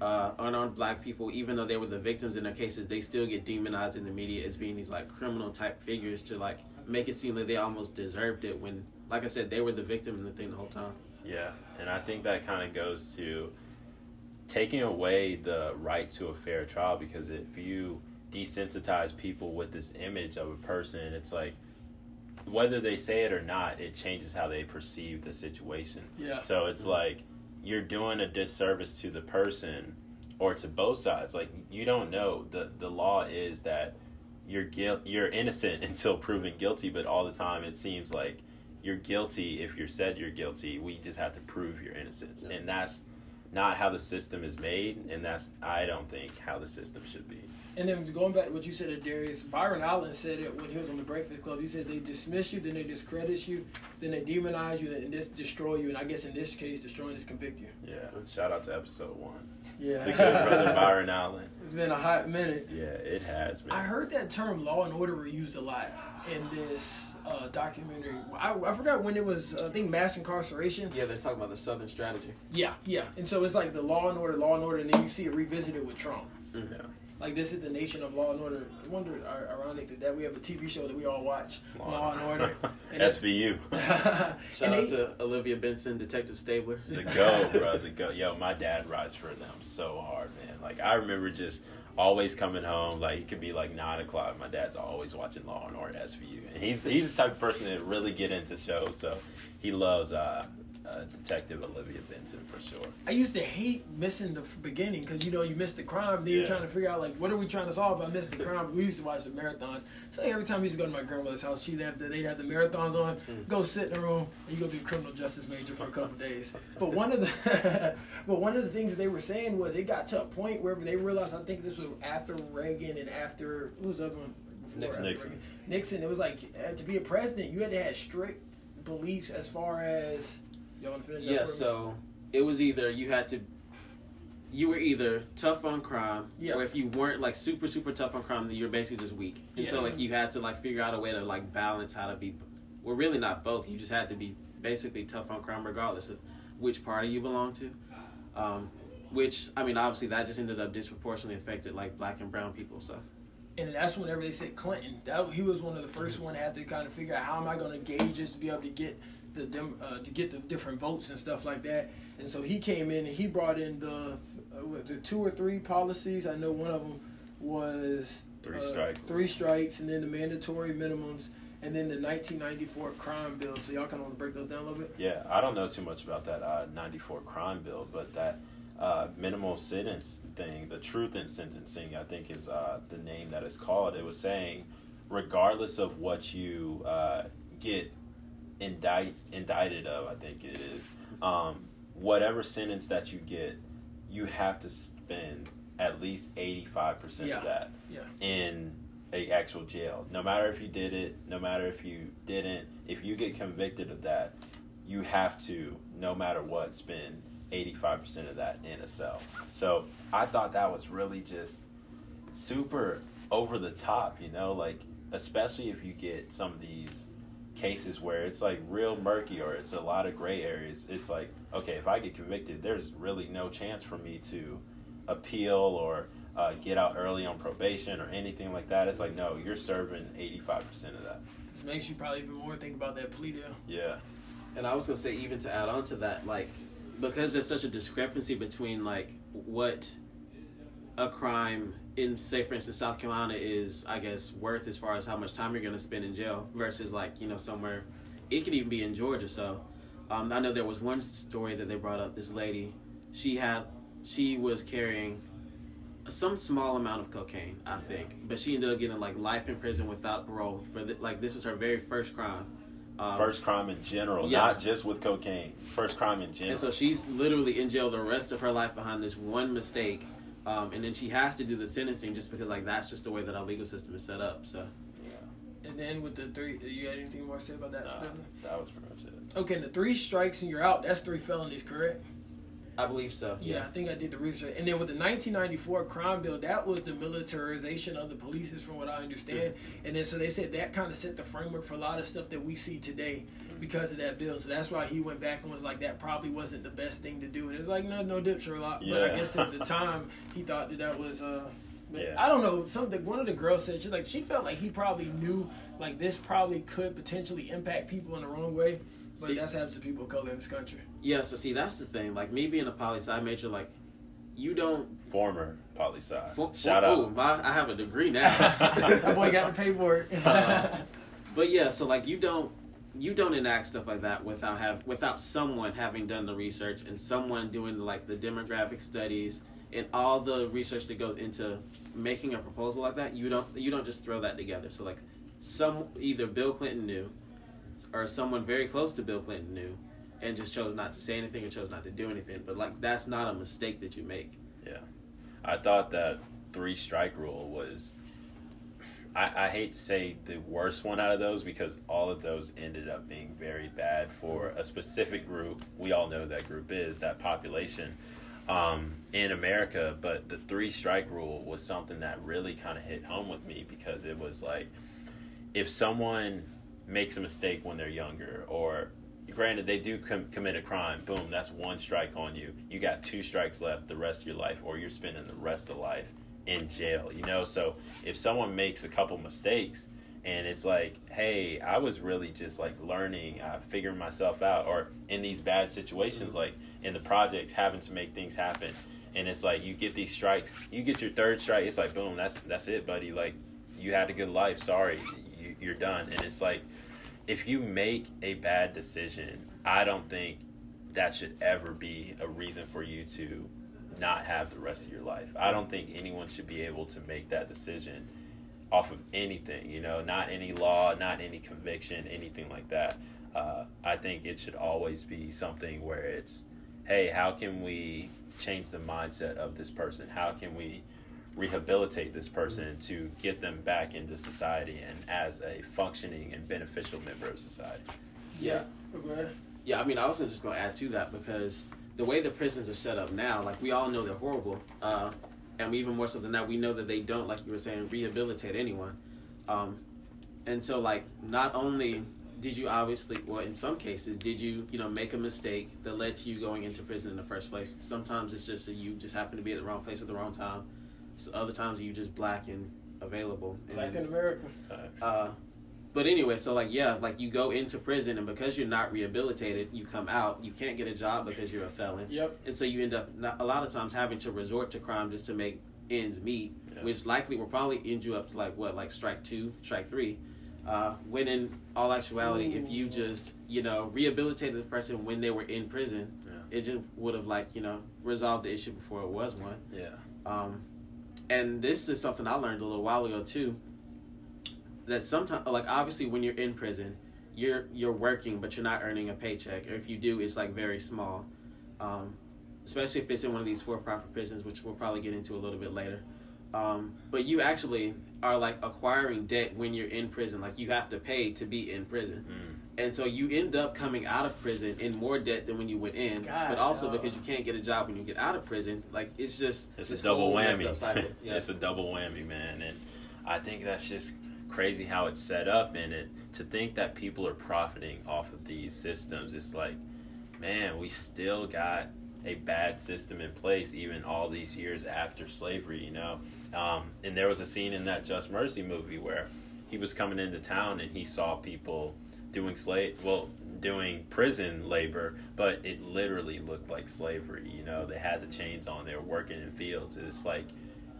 uh, unarmed black people, even though they were the victims in their cases, they still get demonized in the media as being these like criminal type figures to like make it seem like they almost deserved it when, like I said, they were the victim in the thing the whole time. Yeah, and I think that kind of goes to taking away the right to a fair trial because if you desensitize people with this image of a person, it's like whether they say it or not, it changes how they perceive the situation. Yeah. So it's like you're doing a disservice to the person or to both sides. Like you don't know the the law is that you're guilt you're innocent <laughs> until proven guilty, but all the time it seems like you're guilty if you're said you're guilty. We just have to prove your innocence, Yeah. and that's not how the system is made, and that's I don't think how the system should be. And then going back to what you said to Darius, Byron Allen said it when he was on the Breakfast Club. He said they dismiss you, then they discredit you, then they demonize you, and just destroy you. And I guess in this case, destroying is convict you. Yeah, shout out to episode one. Yeah. <laughs> The good brother Byron Allen. it's been a hot minute. Yeah, it has been. I heard that term "law and order" were used a lot in this uh, documentary. I, I forgot when it was. uh, I think mass incarceration. Yeah, they're talking about the Southern strategy. Yeah, yeah. And so it's like the law and order, law and order, and then you see it revisited with Trump. Yeah. Like this is the nation of law and order. I wonder, ir- ironic that, that we have a TV show that we all watch, Law, and Order. <laughs> And it's- SVU. <laughs> Shout And out they- to Olivia Benson, Detective Stabler. The go, bro. The go. Yo, my dad rides for them so hard, man. Like I remember just always coming home. Like it could be like nine o'clock. My dad's always watching Law and Order SVU, and he's he's the type of person that really get into shows. So he loves uh, uh, Detective Olivia Benson for sure. I used to hate missing the beginning because you know you missed the crime. Then you're trying to figure out like what are we trying to solve? I missed the crime. We used to watch the marathons. So every time we used to go to my grandmother's house, she'd have the, they'd have the marathons on. Go sit in the room and you go be a criminal justice major for a couple days. But one of the <laughs> but one of the things they were saying was it got to a point where they realized. I think this was after Reagan and after who's was the other one? Before, Nixon. Nixon. Reagan? Nixon. It was like uh, to be a president, you had to have strict beliefs as far as. Y'all want to finish? that Yeah, so it was either you had to, you were either tough on crime, Yeah. or if you weren't like super super tough on crime, then you were basically just weak. And so like you had to like figure out a way to like balance how to be, well, really not both. You just had to be basically tough on crime regardless of which party you belong to. Um, which I mean, obviously that just ended up disproportionately affected like black and brown people. So And that's whenever they said Clinton, that he was one of the first one had to kind of figure out how am I going to gauge this to be able to get the dem, uh, to get the different votes and stuff like that. And so he came in and he brought in the uh, the two or three policies. I know one of them was Three uh, strikes. three strikes, and then the mandatory minimums, and then the 1994 crime bill. So y'all kind of want to break those down a little bit. Yeah, I don't know too much about that uh, 94 crime bill, but that uh, minimal sentence thing, the truth in sentencing, I think is uh, the name that is called. It was saying, regardless of what you uh, get indict, indicted of, I think it is, um, whatever sentence that you get, you have to spend at least 85% Yeah. of that Yeah. in a actual jail. No matter if you did it, no matter if you didn't, if you get convicted of that, you have to, no matter what, spend 85% of that in a cell. So I thought that was really just super over the top, you know, like especially if you get some of these cases where it's like real murky or it's a lot of gray areas. It's like, okay, if I get convicted, there's really no chance for me to appeal or uh, get out early on probation or anything like that. It's like, no, you're serving 85% of that. It makes you probably even more think about that plea deal. Yeah. And I was gonna say, even to add on to that, like, because there's such a discrepancy between like what a crime in, say, for instance, South Carolina is, I guess, worth as far as how much time you're gonna spend in jail versus like you know somewhere, it could even be in Georgia. So, um, I know there was one story that they brought up. This lady, she had, she was carrying some small amount of cocaine, I think, but she ended up getting like life in prison without parole for the, like this was her very first crime. Um, First crime in general, yeah. not just with cocaine. First crime in general. And so she's literally in jail the rest of her life behind this one mistake. Um, and then she has to do the sentencing just because like that's just the way that our legal system is set up. So Yeah. And then with the three, you had anything more to say about that? Nah, that was pretty much it. Okay, and the three strikes and you're out. That's three felonies, correct? I believe so. Yeah, I think I did the research. And then with the 1994 crime bill, that was the militarization of the police, is from what I understand. And then so they said that kind of set the framework for a lot of stuff that we see today because of that bill. So that's why he went back and was like, that probably wasn't the best thing to do. And it's like, no, no dip, Sherlock. But I Yeah. guess at the time, he thought that that was. Uh, Yeah. I don't know. Something. One of the girls said she like she felt like he probably knew like this probably could potentially impact people in the wrong way. But See- that's happens to people of color in this country. Yeah. So see, that's the thing. Like me being a poli sci major, like you don't. Former poli sci. For, Shout for, out. ooh, my, I have a degree now. <laughs> that boy got to pay for it. Uh, but yeah, so like you don't you don't enact stuff like that without have without someone having done the research and someone doing like the demographic studies and all the research that goes into making a proposal like that. You don't you don't just throw that together. So like some either Bill Clinton knew or someone very close to Bill Clinton knew and just chose not to say anything or chose not to do anything. But like that's not a mistake that you make. Yeah. I thought that three strike rule was I, I hate to say the worst one out of those because all of those ended up being very bad for a specific group. We all know that group is that population um, in America, but the three strike rule was something that really kind of hit home with me because it was like if someone makes a mistake when they're younger or granted they do com- commit a crime boom that's one strike on you. You got two strikes left the rest of your life or you're spending the rest of life in jail you know? So if someone makes a couple mistakes and it's like hey i was really just like learning uh, figuring myself out or in these bad situations like in the projects having to make things happen and it's like you get these strikes you get your third strike it's like boom that's that's it buddy like you had a good life sorry you, you're done and it's like if you make a bad decision, I don't think that should ever be a reason for you to not have the rest of your life. I don't think anyone should be able to make that decision off of anything, you know, not any law, not any conviction, anything like that. Uh, I think it should always be something where it's, hey, how can we change the mindset of this person? How can we rehabilitate this person to get them back into society and as a functioning and beneficial member of society. Yeah. Go. Yeah, I mean, I was just going to add to that because the way the prisons are set up now, like we all know they're horrible, uh, and even more so than that, we know that they don't, like you were saying, rehabilitate anyone. Um, and so, like, not only did you obviously, well, in some cases, did you, you know, make a mistake that led to you going into prison in the first place? Sometimes it's just that you just happen to be at the wrong place at the wrong time. So other times you just black and available. And Black then- in America. Uh, but anyway, so like yeah, like you go into prison and because you're not rehabilitated, you come out, you can't get a job because you're a felon, Yep. and so you end up not, a lot of times having to resort to crime just to make ends meet, Yeah. which likely will probably end you up to like what like strike two, strike three. Uh, when in all actuality, if you just you know rehabilitated the person when they were in prison, Yeah. it just would have like you know resolved the issue before it was one. yeah. Um, and this is something I learned a little while ago too. That sometimes, like obviously, when you're in prison, you're you're working, but you're not earning a paycheck, or if you do, it's like very small. Um, especially if it's in one of these for-profit prisons, which we'll probably get into a little bit later. Um, but you actually are like acquiring debt when you're in prison. Like you have to pay to be in prison. Mm. And so you end up coming out of prison in more debt than when you went in, God, but also dog. because you can't get a job when you get out of prison. Like it's just It's a double whammy. <laughs> Yeah. it's a double whammy, man. And I think that's just crazy how it's set up. And it to think that people are profiting off of these systems, it's like, man, we still got a bad system in place even all these years after slavery, you know. Um, and there was a scene in that Just Mercy movie where he was coming into town and he saw people doing slave well doing prison labor but it literally looked like slavery you know they had the chains on they were working in fields it's like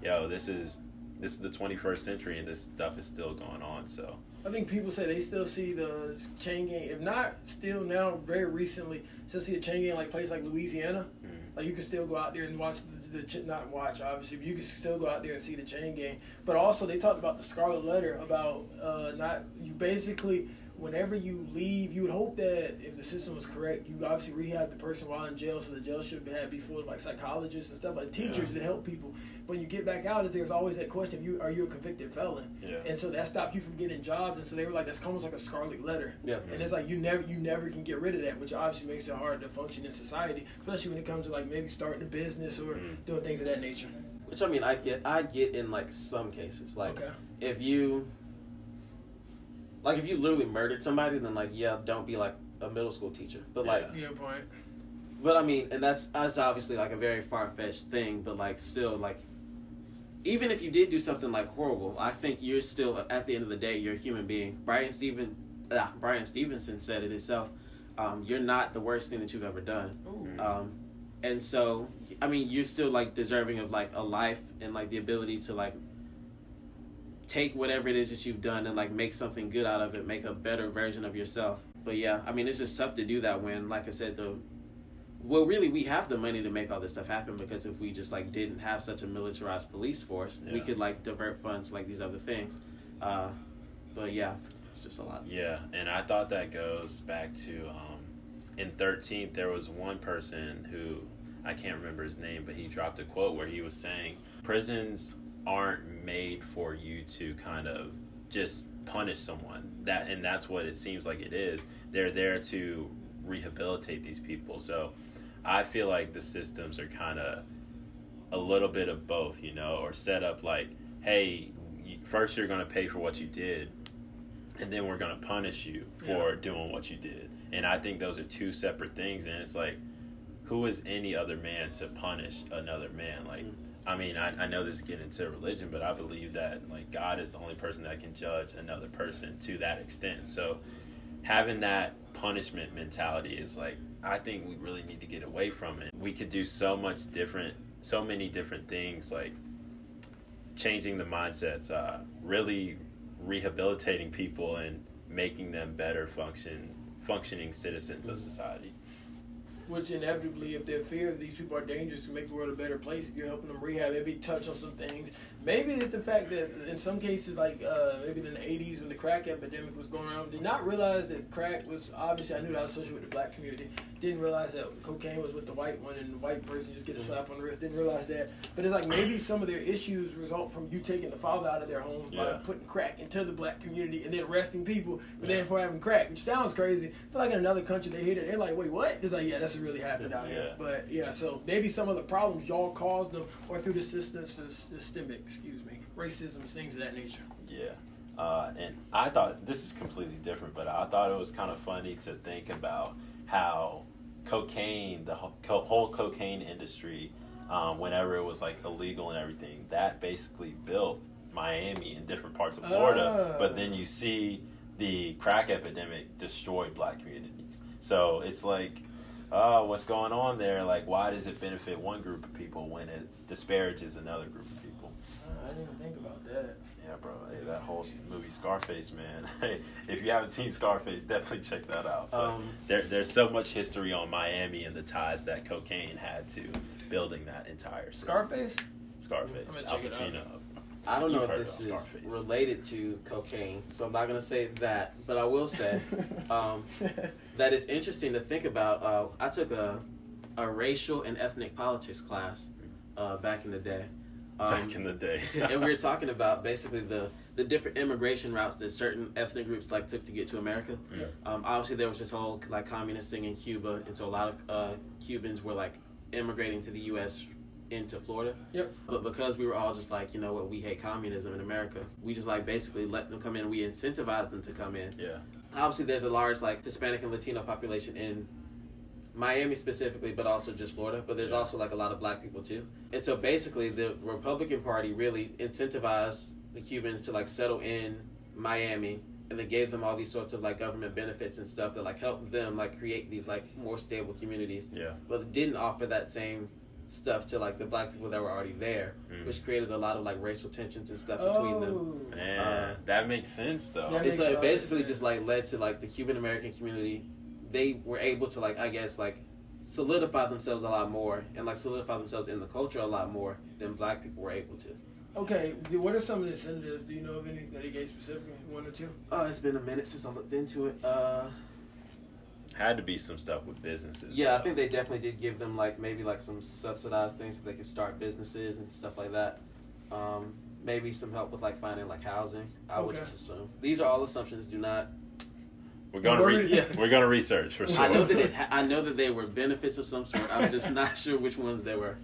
yo this is this is the 21st century and this stuff is still going on so I think people say they still see the chain gang. If not still now, very recently, still see a chain gang like place like Louisiana. mm, Like you can still go out there and watch the, the, ch- not watch obviously, but you can still go out there and see the chain gang. But also they talked about the Scarlet Letter about uh, not you basically whenever you leave, you would hope that if the system was correct, you obviously rehab the person while in jail, so the jail should have be full of like psychologists and stuff like teachers Yeah. to help people. When you get back out, there's always that question: you are you a convicted felon? yeah And so that stopped you from getting jobs, and so they were like, that's almost like a scarlet letter. Yeah. And it's like you never you never can get rid of that, which obviously makes it hard to function in society, especially when it comes to like maybe starting a business or Mm. doing things of that nature. Which I mean, I get, I get in like some cases. Like okay. if you, like if you literally murdered somebody, then like yeah, don't be like a middle school teacher. But like, Yeah. Yeah, point. but I mean, and that's that's obviously like a very far fetched thing. But like still, like even if you did do something like horrible, I think you're still at the end of the day, you're a human being. Bryan Steven, ah, Bryan Stevenson said it himself. Um, you're not the worst thing that you've ever done. Ooh. Um, and so, I mean, you're still like deserving of like a life and like the ability to like take whatever it is that you've done and like make something good out of it, make a better version of yourself. But yeah, I mean, it's just tough to do that when, like I said, the well, really, we have the money to make all this stuff happen because if we just like didn't have such a militarized police force, we could like divert funds like these other things. Uh, but yeah, it's just a lot. Yeah, and I thought that goes back to um, in 13th, there was one person who I can't remember his name, but he dropped a quote where he was saying, Prisons aren't made for you to kind of just punish someone. That And that's what it seems like it is. They're there to rehabilitate these people. So I feel like the systems are kind of a little bit of both, you know, or set up like, hey, first you're going to pay for what you did, and then we're going to punish you for Yeah. doing what you did. And I think those are two separate things. And it's like, who is any other man to punish another man? Like, Mm. I mean, I, I know this is getting into religion, but I believe that like God is the only person that can judge another person to that extent. So having that punishment mentality is like I think we really need to get away from it. We could do so much different, so many different things like changing the mindsets, uh, really rehabilitating people and making them better function functioning citizens of society. Which inevitably, if they're fear these people are dangerous to make the world a better place, if you're helping them rehab, maybe touch on some things. Maybe it's the fact that in some cases, like uh, maybe in the 80s when the crack epidemic was going around, did not realize that crack was obviously, I knew that I was associated with the black community. Didn't realize that cocaine was with the white one and the white person just get a slap on the wrist. Didn't realize that. But it's like maybe some of their issues result from you taking the father out of their home by putting crack into the black community and then arresting people for Yeah. then for having crack, which sounds crazy. I feel like in another country they hear it, they're like, wait, what? It's like, yeah, that's what really happened out here. But yeah, so maybe some of the problems y'all caused them, or through the system, systemic, excuse me, racism, things of that nature. Yeah. Uh, and I thought this is completely different, but I thought it was kind of funny to think about how cocaine, the whole, co- whole cocaine industry, um, whenever it was like illegal and everything, that basically built Miami and different parts of Florida. Ah. But then you see the crack epidemic destroy black communities. So it's like, uh, what's going on there? Like, why does it benefit one group of people when it disparages another group of people? I didn't even think about that. Yeah, bro. Hey, that whole movie Scarface, man. <laughs> Hey, if you haven't seen Scarface, definitely check that out. But Um, there, there's so much history on Miami and the ties that cocaine had to building that entire city. Scarface? Scarface, I'm Al check it out. Pacino. I don't know You've if this is Scarface. related to cocaine, so I'm not going to say that, but I will say <laughs> um, that it's interesting to think about. Uh, I took a, a racial and ethnic politics class uh, back in the day. Um, Back in the day. <laughs> and we were <laughs> talking about basically the the different immigration routes that certain ethnic groups like took to get to America. Yeah. Um, obviously, there was this whole like communist thing in Cuba, and so a lot of uh, Cubans were like immigrating to the U.S. into Florida. Yep. But because we were all just like, you know what, we hate communism in America, we just like basically let them come in. We incentivized them to come in. yeah. Obviously, there's a large like Hispanic and Latino population in Miami specifically, but also just Florida. But there's Yeah. also like a lot of black people too. And so basically, the Republican Party really incentivized the Cubans to like settle in Miami, and they gave them all these sorts of like government benefits and stuff that like helped them like create these like more stable communities. Yeah. But it didn't offer that same stuff to like the black people that were already there, Mm. which created a lot of like racial tensions and stuff between them. Oh. Man, Uh, that makes sense though. That And makes it basically sense. just like led to like the Cuban American community. They were able to like I guess like solidify themselves a lot more and like solidify themselves in the culture a lot more than black people were able to. Okay, what are some of the incentives? Do you know of any that he gave specifically? One or two? Oh, it's been a minute since I looked into it. Uh, Had to be some stuff with businesses. yeah, I think they definitely did give them like maybe like some subsidized things so they could start businesses and stuff like that. Um, maybe some help with like finding like housing. I would just assume these are all assumptions. Do not. We're gonna re- Yeah. we're gonna research for sure. I know that it. <laughs> Ha- I know that they were benefits of some sort. I'm just not sure which ones they were.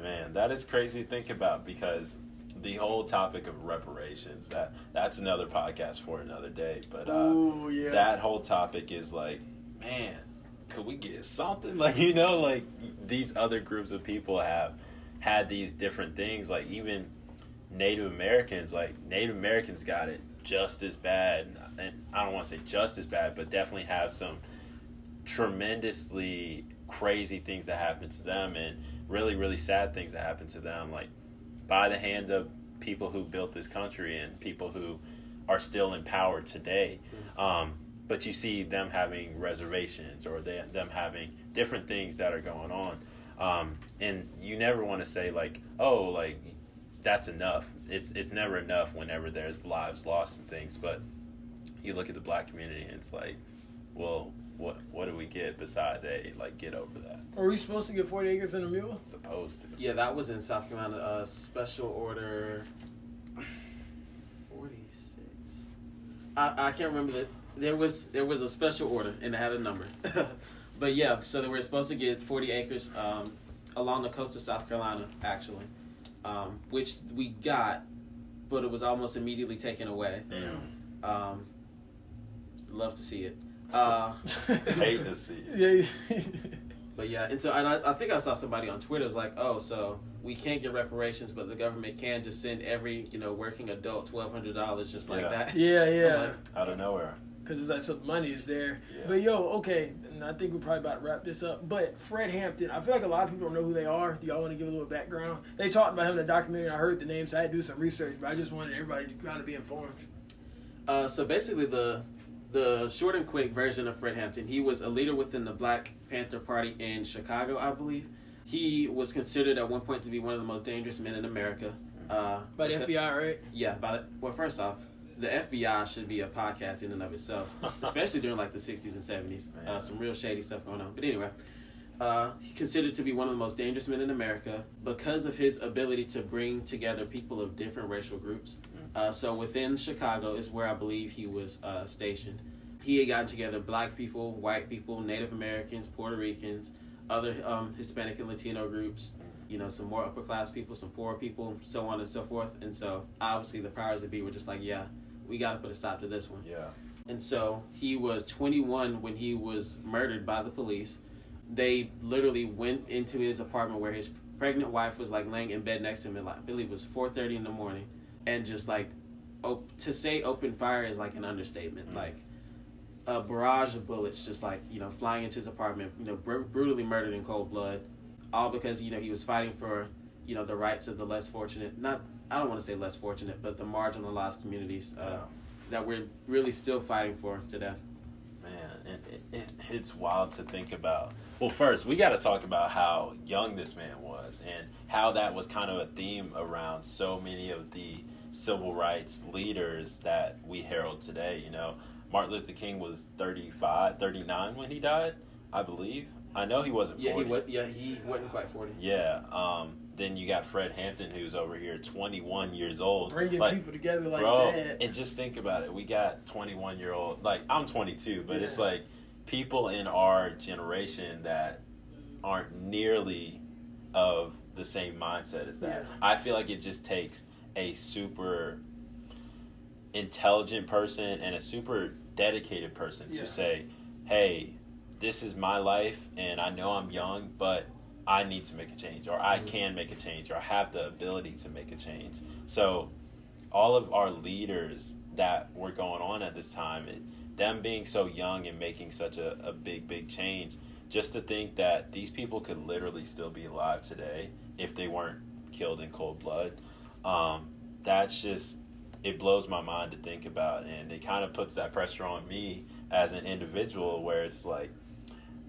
Man, that is crazy to think about because the whole topic of reparations that that's another podcast for another day. But uh, oh yeah. that whole topic is like, man, could we get something? <laughs> Like you know, like these other groups of people have had these different things. Like even Native Americans, like Native Americans got it just as bad, and I don't want to say just as bad, but definitely have some tremendously crazy things that happen to them and really really sad things that happen to them like by the hand of people who built this country and people who are still in power today. Um, but you see them having reservations or they, them having different things that are going on. Um, and you never want to say like oh like that's enough it's it's never enough whenever there's lives lost and things but you look at the black community and it's like well what what do we get besides a like get over that Are we supposed to get 40 acres and a mule? supposed to Yeah, that was in South Carolina. Uh, special order forty six. I, I can't remember that. There was there was a special order and it had a number. <laughs> but yeah, so they were supposed to get forty acres um, along the coast of South Carolina, actually, um, which we got, but it was almost immediately taken away. Mm. Um, love to see it. <laughs> Uh, hate to see it Yeah. But yeah, and so and I, I think I saw somebody on Twitter was like, oh, so we can't get reparations, but the government can just send every you know working adult twelve hundred dollars just like Yeah. that. yeah, <laughs> yeah. like, out of nowhere Because it's like so the money is there. Yeah. But yo, okay, and I think we're probably about to wrap this up. But Fred Hampton, I feel like a lot of people don't know who they are. Do y'all want to give a little background? They talked about him in the documentary. I heard the names. So I had to do some research, but I just wanted everybody to kind of be informed. Uh, so basically, the the short and quick version of Fred Hampton, he was a leader within the Black Panther Party in Chicago, I believe. He was considered at one point to be one of the most dangerous men in America. Uh, By the FBI, right? Yeah, about it. Well, first off, the FBI should be a podcast in and of itself, <laughs> especially during like the '60s and '70s. Uh, some real shady stuff going on. But anyway, uh, he considered to be one of the most dangerous men in America because of his ability to bring together people of different racial groups. Uh, so within Chicago is where I believe he was uh, stationed. He had gotten together black people, white people, Native Americans, Puerto Ricans, other um, Hispanic and Latino groups you know, some more upper class people, some poor people, so on and so forth. And so obviously the powers that be were just like, yeah, we got to put a stop to this one. yeah And so he was 21 when he was murdered by the police. They literally went into his apartment where his pregnant wife was like laying in bed next to him at like, I believe it was 4:30 in the morning, and just like, op- to say open fire is like an understatement. Mm. Like a barrage of bullets just like you know flying into his apartment, you know, br- brutally murdered in cold blood, all because you know he was fighting for you know the rights of the less fortunate. Not I don't want to say less fortunate, but the marginalized communities. Uh, that we're really still fighting for today. Man, it, it, it, it's wild to think about. Well, first, we got to talk about how young this man was and how that was kind of a theme around so many of the civil rights leaders that we herald today. You know, Martin Luther King was 35, 39 when he died, I believe. I know he wasn't 40. Yeah, he was. Yeah, he wasn't quite forty. Yeah, um, then you got Fred Hampton, who's over here, 21 years old. Bringing Like, people together like bro, that. and just think about it. We got 21 year old, like I'm 22, but it's like people in our generation that aren't nearly of the same mindset as that. Yeah. I feel like it just takes a super intelligent person and a super dedicated person Yeah. to say, "Hey, this is my life, and I know I'm young, but I need to make a change, or I can make a change, or I have the ability to make a change." So, all of our leaders that were going on at this time, it, them being so young and making such a, a big, big change, just to think that these people could literally still be alive today if they weren't killed in cold blood, um, that's just, it blows my mind to think about. And it kind of puts that pressure on me as an individual where it's like,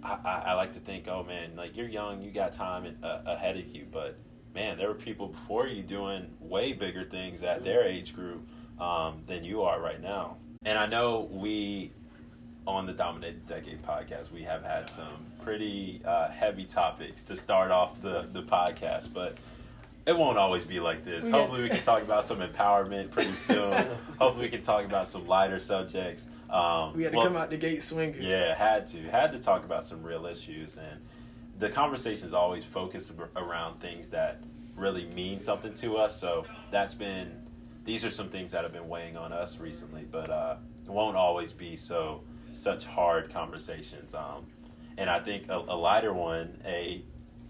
I, I, I like to think, oh man, like you're young, you got time in, uh, ahead of you, but man, there were people before you doing way bigger things at their age group um, than you are right now. And I know we, on the Dominated Decade podcast, we have had some pretty uh, heavy topics to start off the, the podcast, but it won't always be like this. Hopefully, we can talk about some empowerment pretty soon. <laughs> Hopefully, we can talk about some lighter subjects. Um, we had to well, come out the gate swinging. yeah, had to had to talk about some real issues, and the conversations always focus around things that really mean something to us. So that's been these are some things that have been weighing on us recently, but uh, it won't always be so such hard conversations. Um, and I think a, a lighter one, a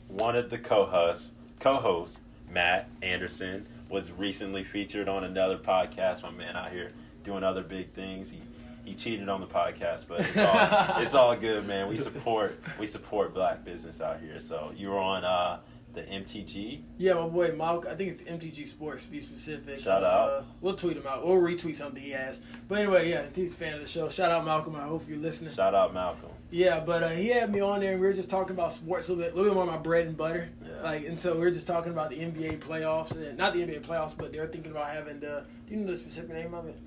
one of the co-hosts, co-hosts Matt Anderson was recently featured on another podcast. My man out here doing other big things. He he cheated on the podcast, but it's all <laughs> it's all good, man. We support we support black business out here. So you were on uh, the MTG. Yeah, my boy Malk. I think it's MTG Sports to be specific. Shout Uh, out. We'll tweet him out. We'll retweet something he has. But anyway, yeah, he's a fan of the show. Shout out Malcolm. I hope you're listening. Shout out Malcolm. Yeah, but uh, he had me on there, and we were just talking about sports a little bit, a little bit more my bread and butter. Yeah. Like, and so we were just talking about the NBA playoffs, and not the NBA playoffs, but they're thinking about having the. Do you know the specific name of it?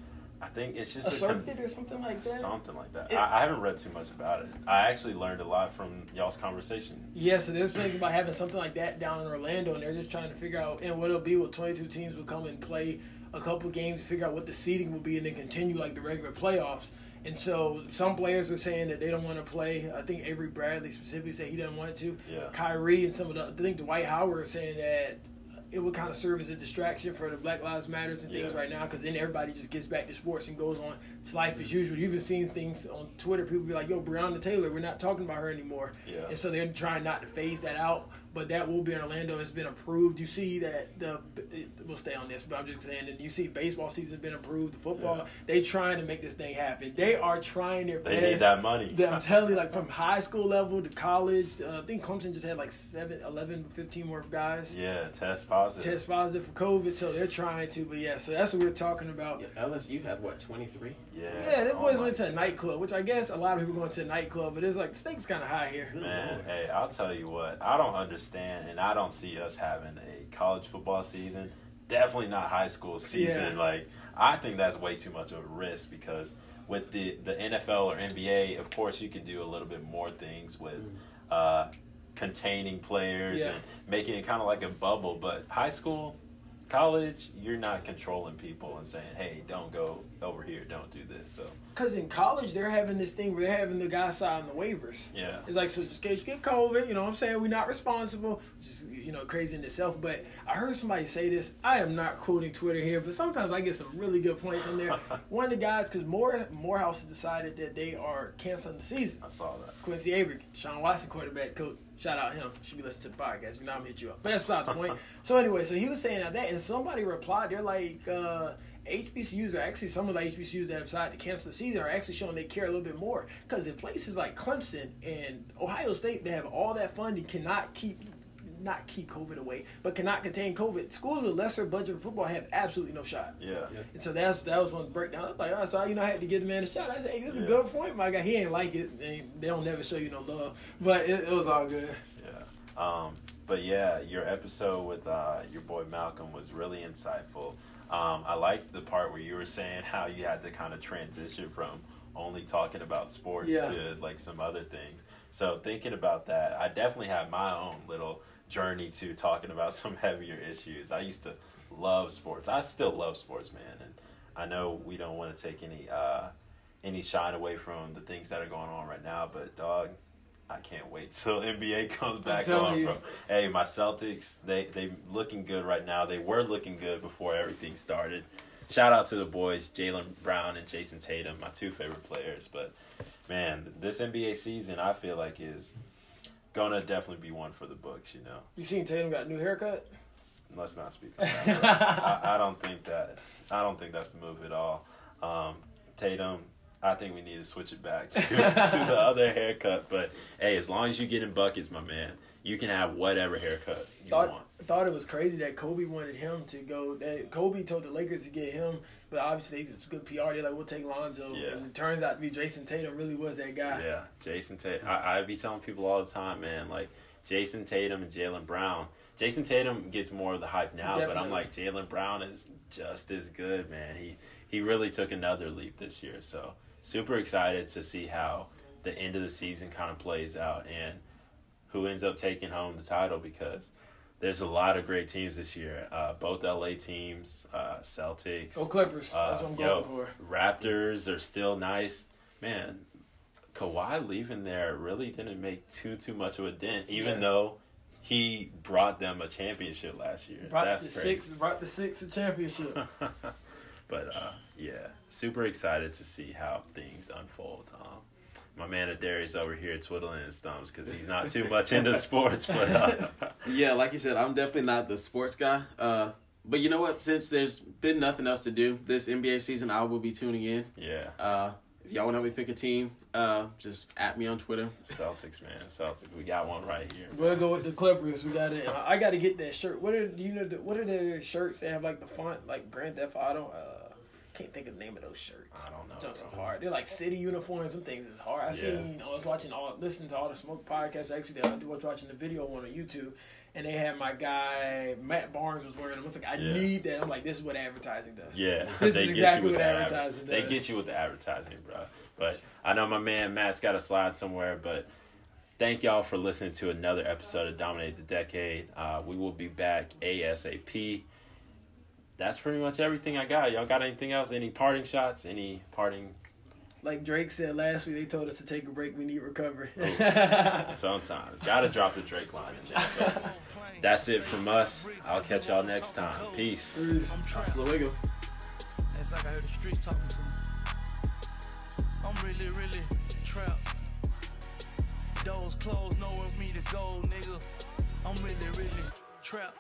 I think it's just A circuit or something like that. something like that. It- I, I haven't read too much about it. I actually learned a lot from y'all's conversation. Yeah, so they're thinking about having something like that down in Orlando, and they're just trying to figure out and what it'll be. With 22 teams will come and play a couple games, figure out what the seeding will be, and then continue like the regular playoffs. And so some players are saying that they don't want to play. I think Avery Bradley specifically said he doesn't want to. Yeah. Kyrie and some of the, I think Dwight Howard are saying that it would kind of serve as a distraction for the Black Lives Matters and things Yeah. right now because then everybody just gets back to sports and goes on to life as mm-hmm. usual. You've even seen things on Twitter, people be like, yo, Breonna Taylor, we're not talking about her anymore. Yeah. And so they're trying not to phase that out, but that will be in Orlando. It's been approved. You see that the we'll stay on this, but I'm just saying. And you see baseball season's been approved. The football, Yeah. they trying to make this thing happen. They are trying their They best. They need that money. I'm telling you, like from high school level to college, uh, I think Clemson just had like 7, 11, 15 more guys Yeah, test positive. test positive for COVID, so they're trying to. But yeah, so that's what we're talking about. Yeah, LSU had what twenty three. Yeah, Yeah, them Oh boys my went to a nightclub, which I guess a lot of people going to a nightclub, but it's like the stakes kind of high here. Man, hey, I'll tell you what, I don't understand, and I don't see us having a college football season. Definitely not high school season. Yeah. Like, I think that's way too much of a risk because with the, the NFL or NBA, of course, you can do a little bit more things with uh, containing players Yeah. and making it kind of like a bubble. But high school, college, you're not controlling people and saying, hey, don't go over here, don't do this. So, Because in college, they're having this thing where they're having the guys sign the waivers. yeah. It's like, so just in case you get COVID, you know what I'm saying? We're not responsible, which is, you know, crazy in itself. But I heard somebody say this. I am not quoting Twitter here, but sometimes I get some really good points in there. <laughs> One of the guys, because More, Morehouse has decided that they are canceling the season. I saw that. Quincy Avery, Sean Watson quarterback coach. Shout out him. Should be listening to the podcast. You know I'm hit you up. But that's beside the point. <laughs> so anyway, so he was saying that, and somebody replied. They're like, uh, HBCUs are actually some of the HBCUs that have decided to cancel the season are actually showing they care a little bit more because in places like Clemson and Ohio State, they have all that funding cannot keep. Not keep COVID away, but cannot contain COVID. Schools with lesser budget for football have absolutely no shot. Yeah. And so that's that was one breakdown. I was like, oh, so you know, I had to give the man a shot. I said, hey, this is Yeah. a good point, my guy. He ain't like it. and They don't never show you no love, but it, it was all good. Yeah. Um, but yeah, your episode with uh, your boy Malcolm was really insightful. Um, I liked the part where you were saying how you had to kind of transition from only talking about sports Yeah. to like some other things. So thinking about that, I definitely had my own little journey to talking about <laughs> some heavier issues. I used to love sports. I still love sports, man, and I know we don't want to take any uh, any shine away from the things that are going on right now, but dog. I can't wait <laughs> till NBA comes back on, you. bro. Hey, my Celtics, they they looking good right now. They were looking good before everything started. Shout out to the boys, Jaylen Brown and Jayson Tatum, my two favorite players. But man, this NBA season, I feel like is gonna definitely be one for the books. You know, You seen Tatum got a new haircut? let's not speak on that. I, I don't think that. I don't think that's the move at all. Um, Tatum, I think we need to switch it back to, <laughs> to the other haircut. But hey, as long as you get in buckets, my man, you can have whatever haircut you thought want. thought it was crazy that Kobe wanted him to go. That Kobe told the Lakers to get him, but obviously it's good PR. They're like, we'll take Lonzo, Yeah. and it turns out to be Jayson Tatum really was that guy. Yeah, Jayson Tatum. I, I be telling people all the time, man, like Jayson Tatum and Jaylen Brown. Jayson Tatum gets more of the hype now, but I'm like Jaylen Brown is just as good, man. He he really took another leap this year, so super excited to see how the end of the season kind of plays out and who ends up taking home the title because there's a lot of great teams this year. Uh, both LA teams, uh, Celtics, Oh, Clippers. uh, That's what I'm yo, going for. Raptors are still nice. Man, Kawhi leaving there really didn't make too too much of a dent, even Yeah. though he brought them a championship last year. Brought That's the crazy. six, brought the six a championship. <laughs> but uh, yeah, super excited to see how things unfold. Um, my man Adarius over here twiddling his thumbs because he's not too much into sports, but uh, <laughs> Yeah, like you said, I'm definitely not the sports guy. Uh, but you know what? Since there's been nothing else to do this NBA season, I will be tuning in. yeah, Uh, if y'all want to help me pick a team, uh, just at me on Twitter. Celtics, man, Celtics. We got one right here. We'll go with the Clippers. We got it. I got to get that shirt. What are do you know? The, what are the shirts that have like the font like Grand Theft Auto? Uh, can't think of the name of those shirts. I don't know, Jumps hard. They're like city uniforms. Some things is hard. I Yeah. seen. I was watching all, listening to all the Smoke podcasts. Actually, I was watching the video one on YouTube, and they had my guy Matt Barnes was wearing. them. I was like, I Yeah. need that. I'm like, this is what advertising does. Yeah, <laughs> This <laughs> is exactly what the advertising does. They get you with the advertising, bro. But I know my man Matt's got a slide somewhere. But thank y'all for listening to another episode of Dominate the Decade. Uh, we will be back ASAP. That's pretty much everything I got. Y'all got anything else? Any parting shots? Any parting? Like Drake said last week, they told us to take a break. We need recovery. Oh, <laughs> sometimes gotta drop the Drake line in there. <laughs> That's it from us. I'll catch y'all next time. Peace. Peace. Hasta luego. It's like I heard the streets talking to me. I'm really, really trapped. Doors closed, nowhere for me to go, nigga. I'm really, really trapped.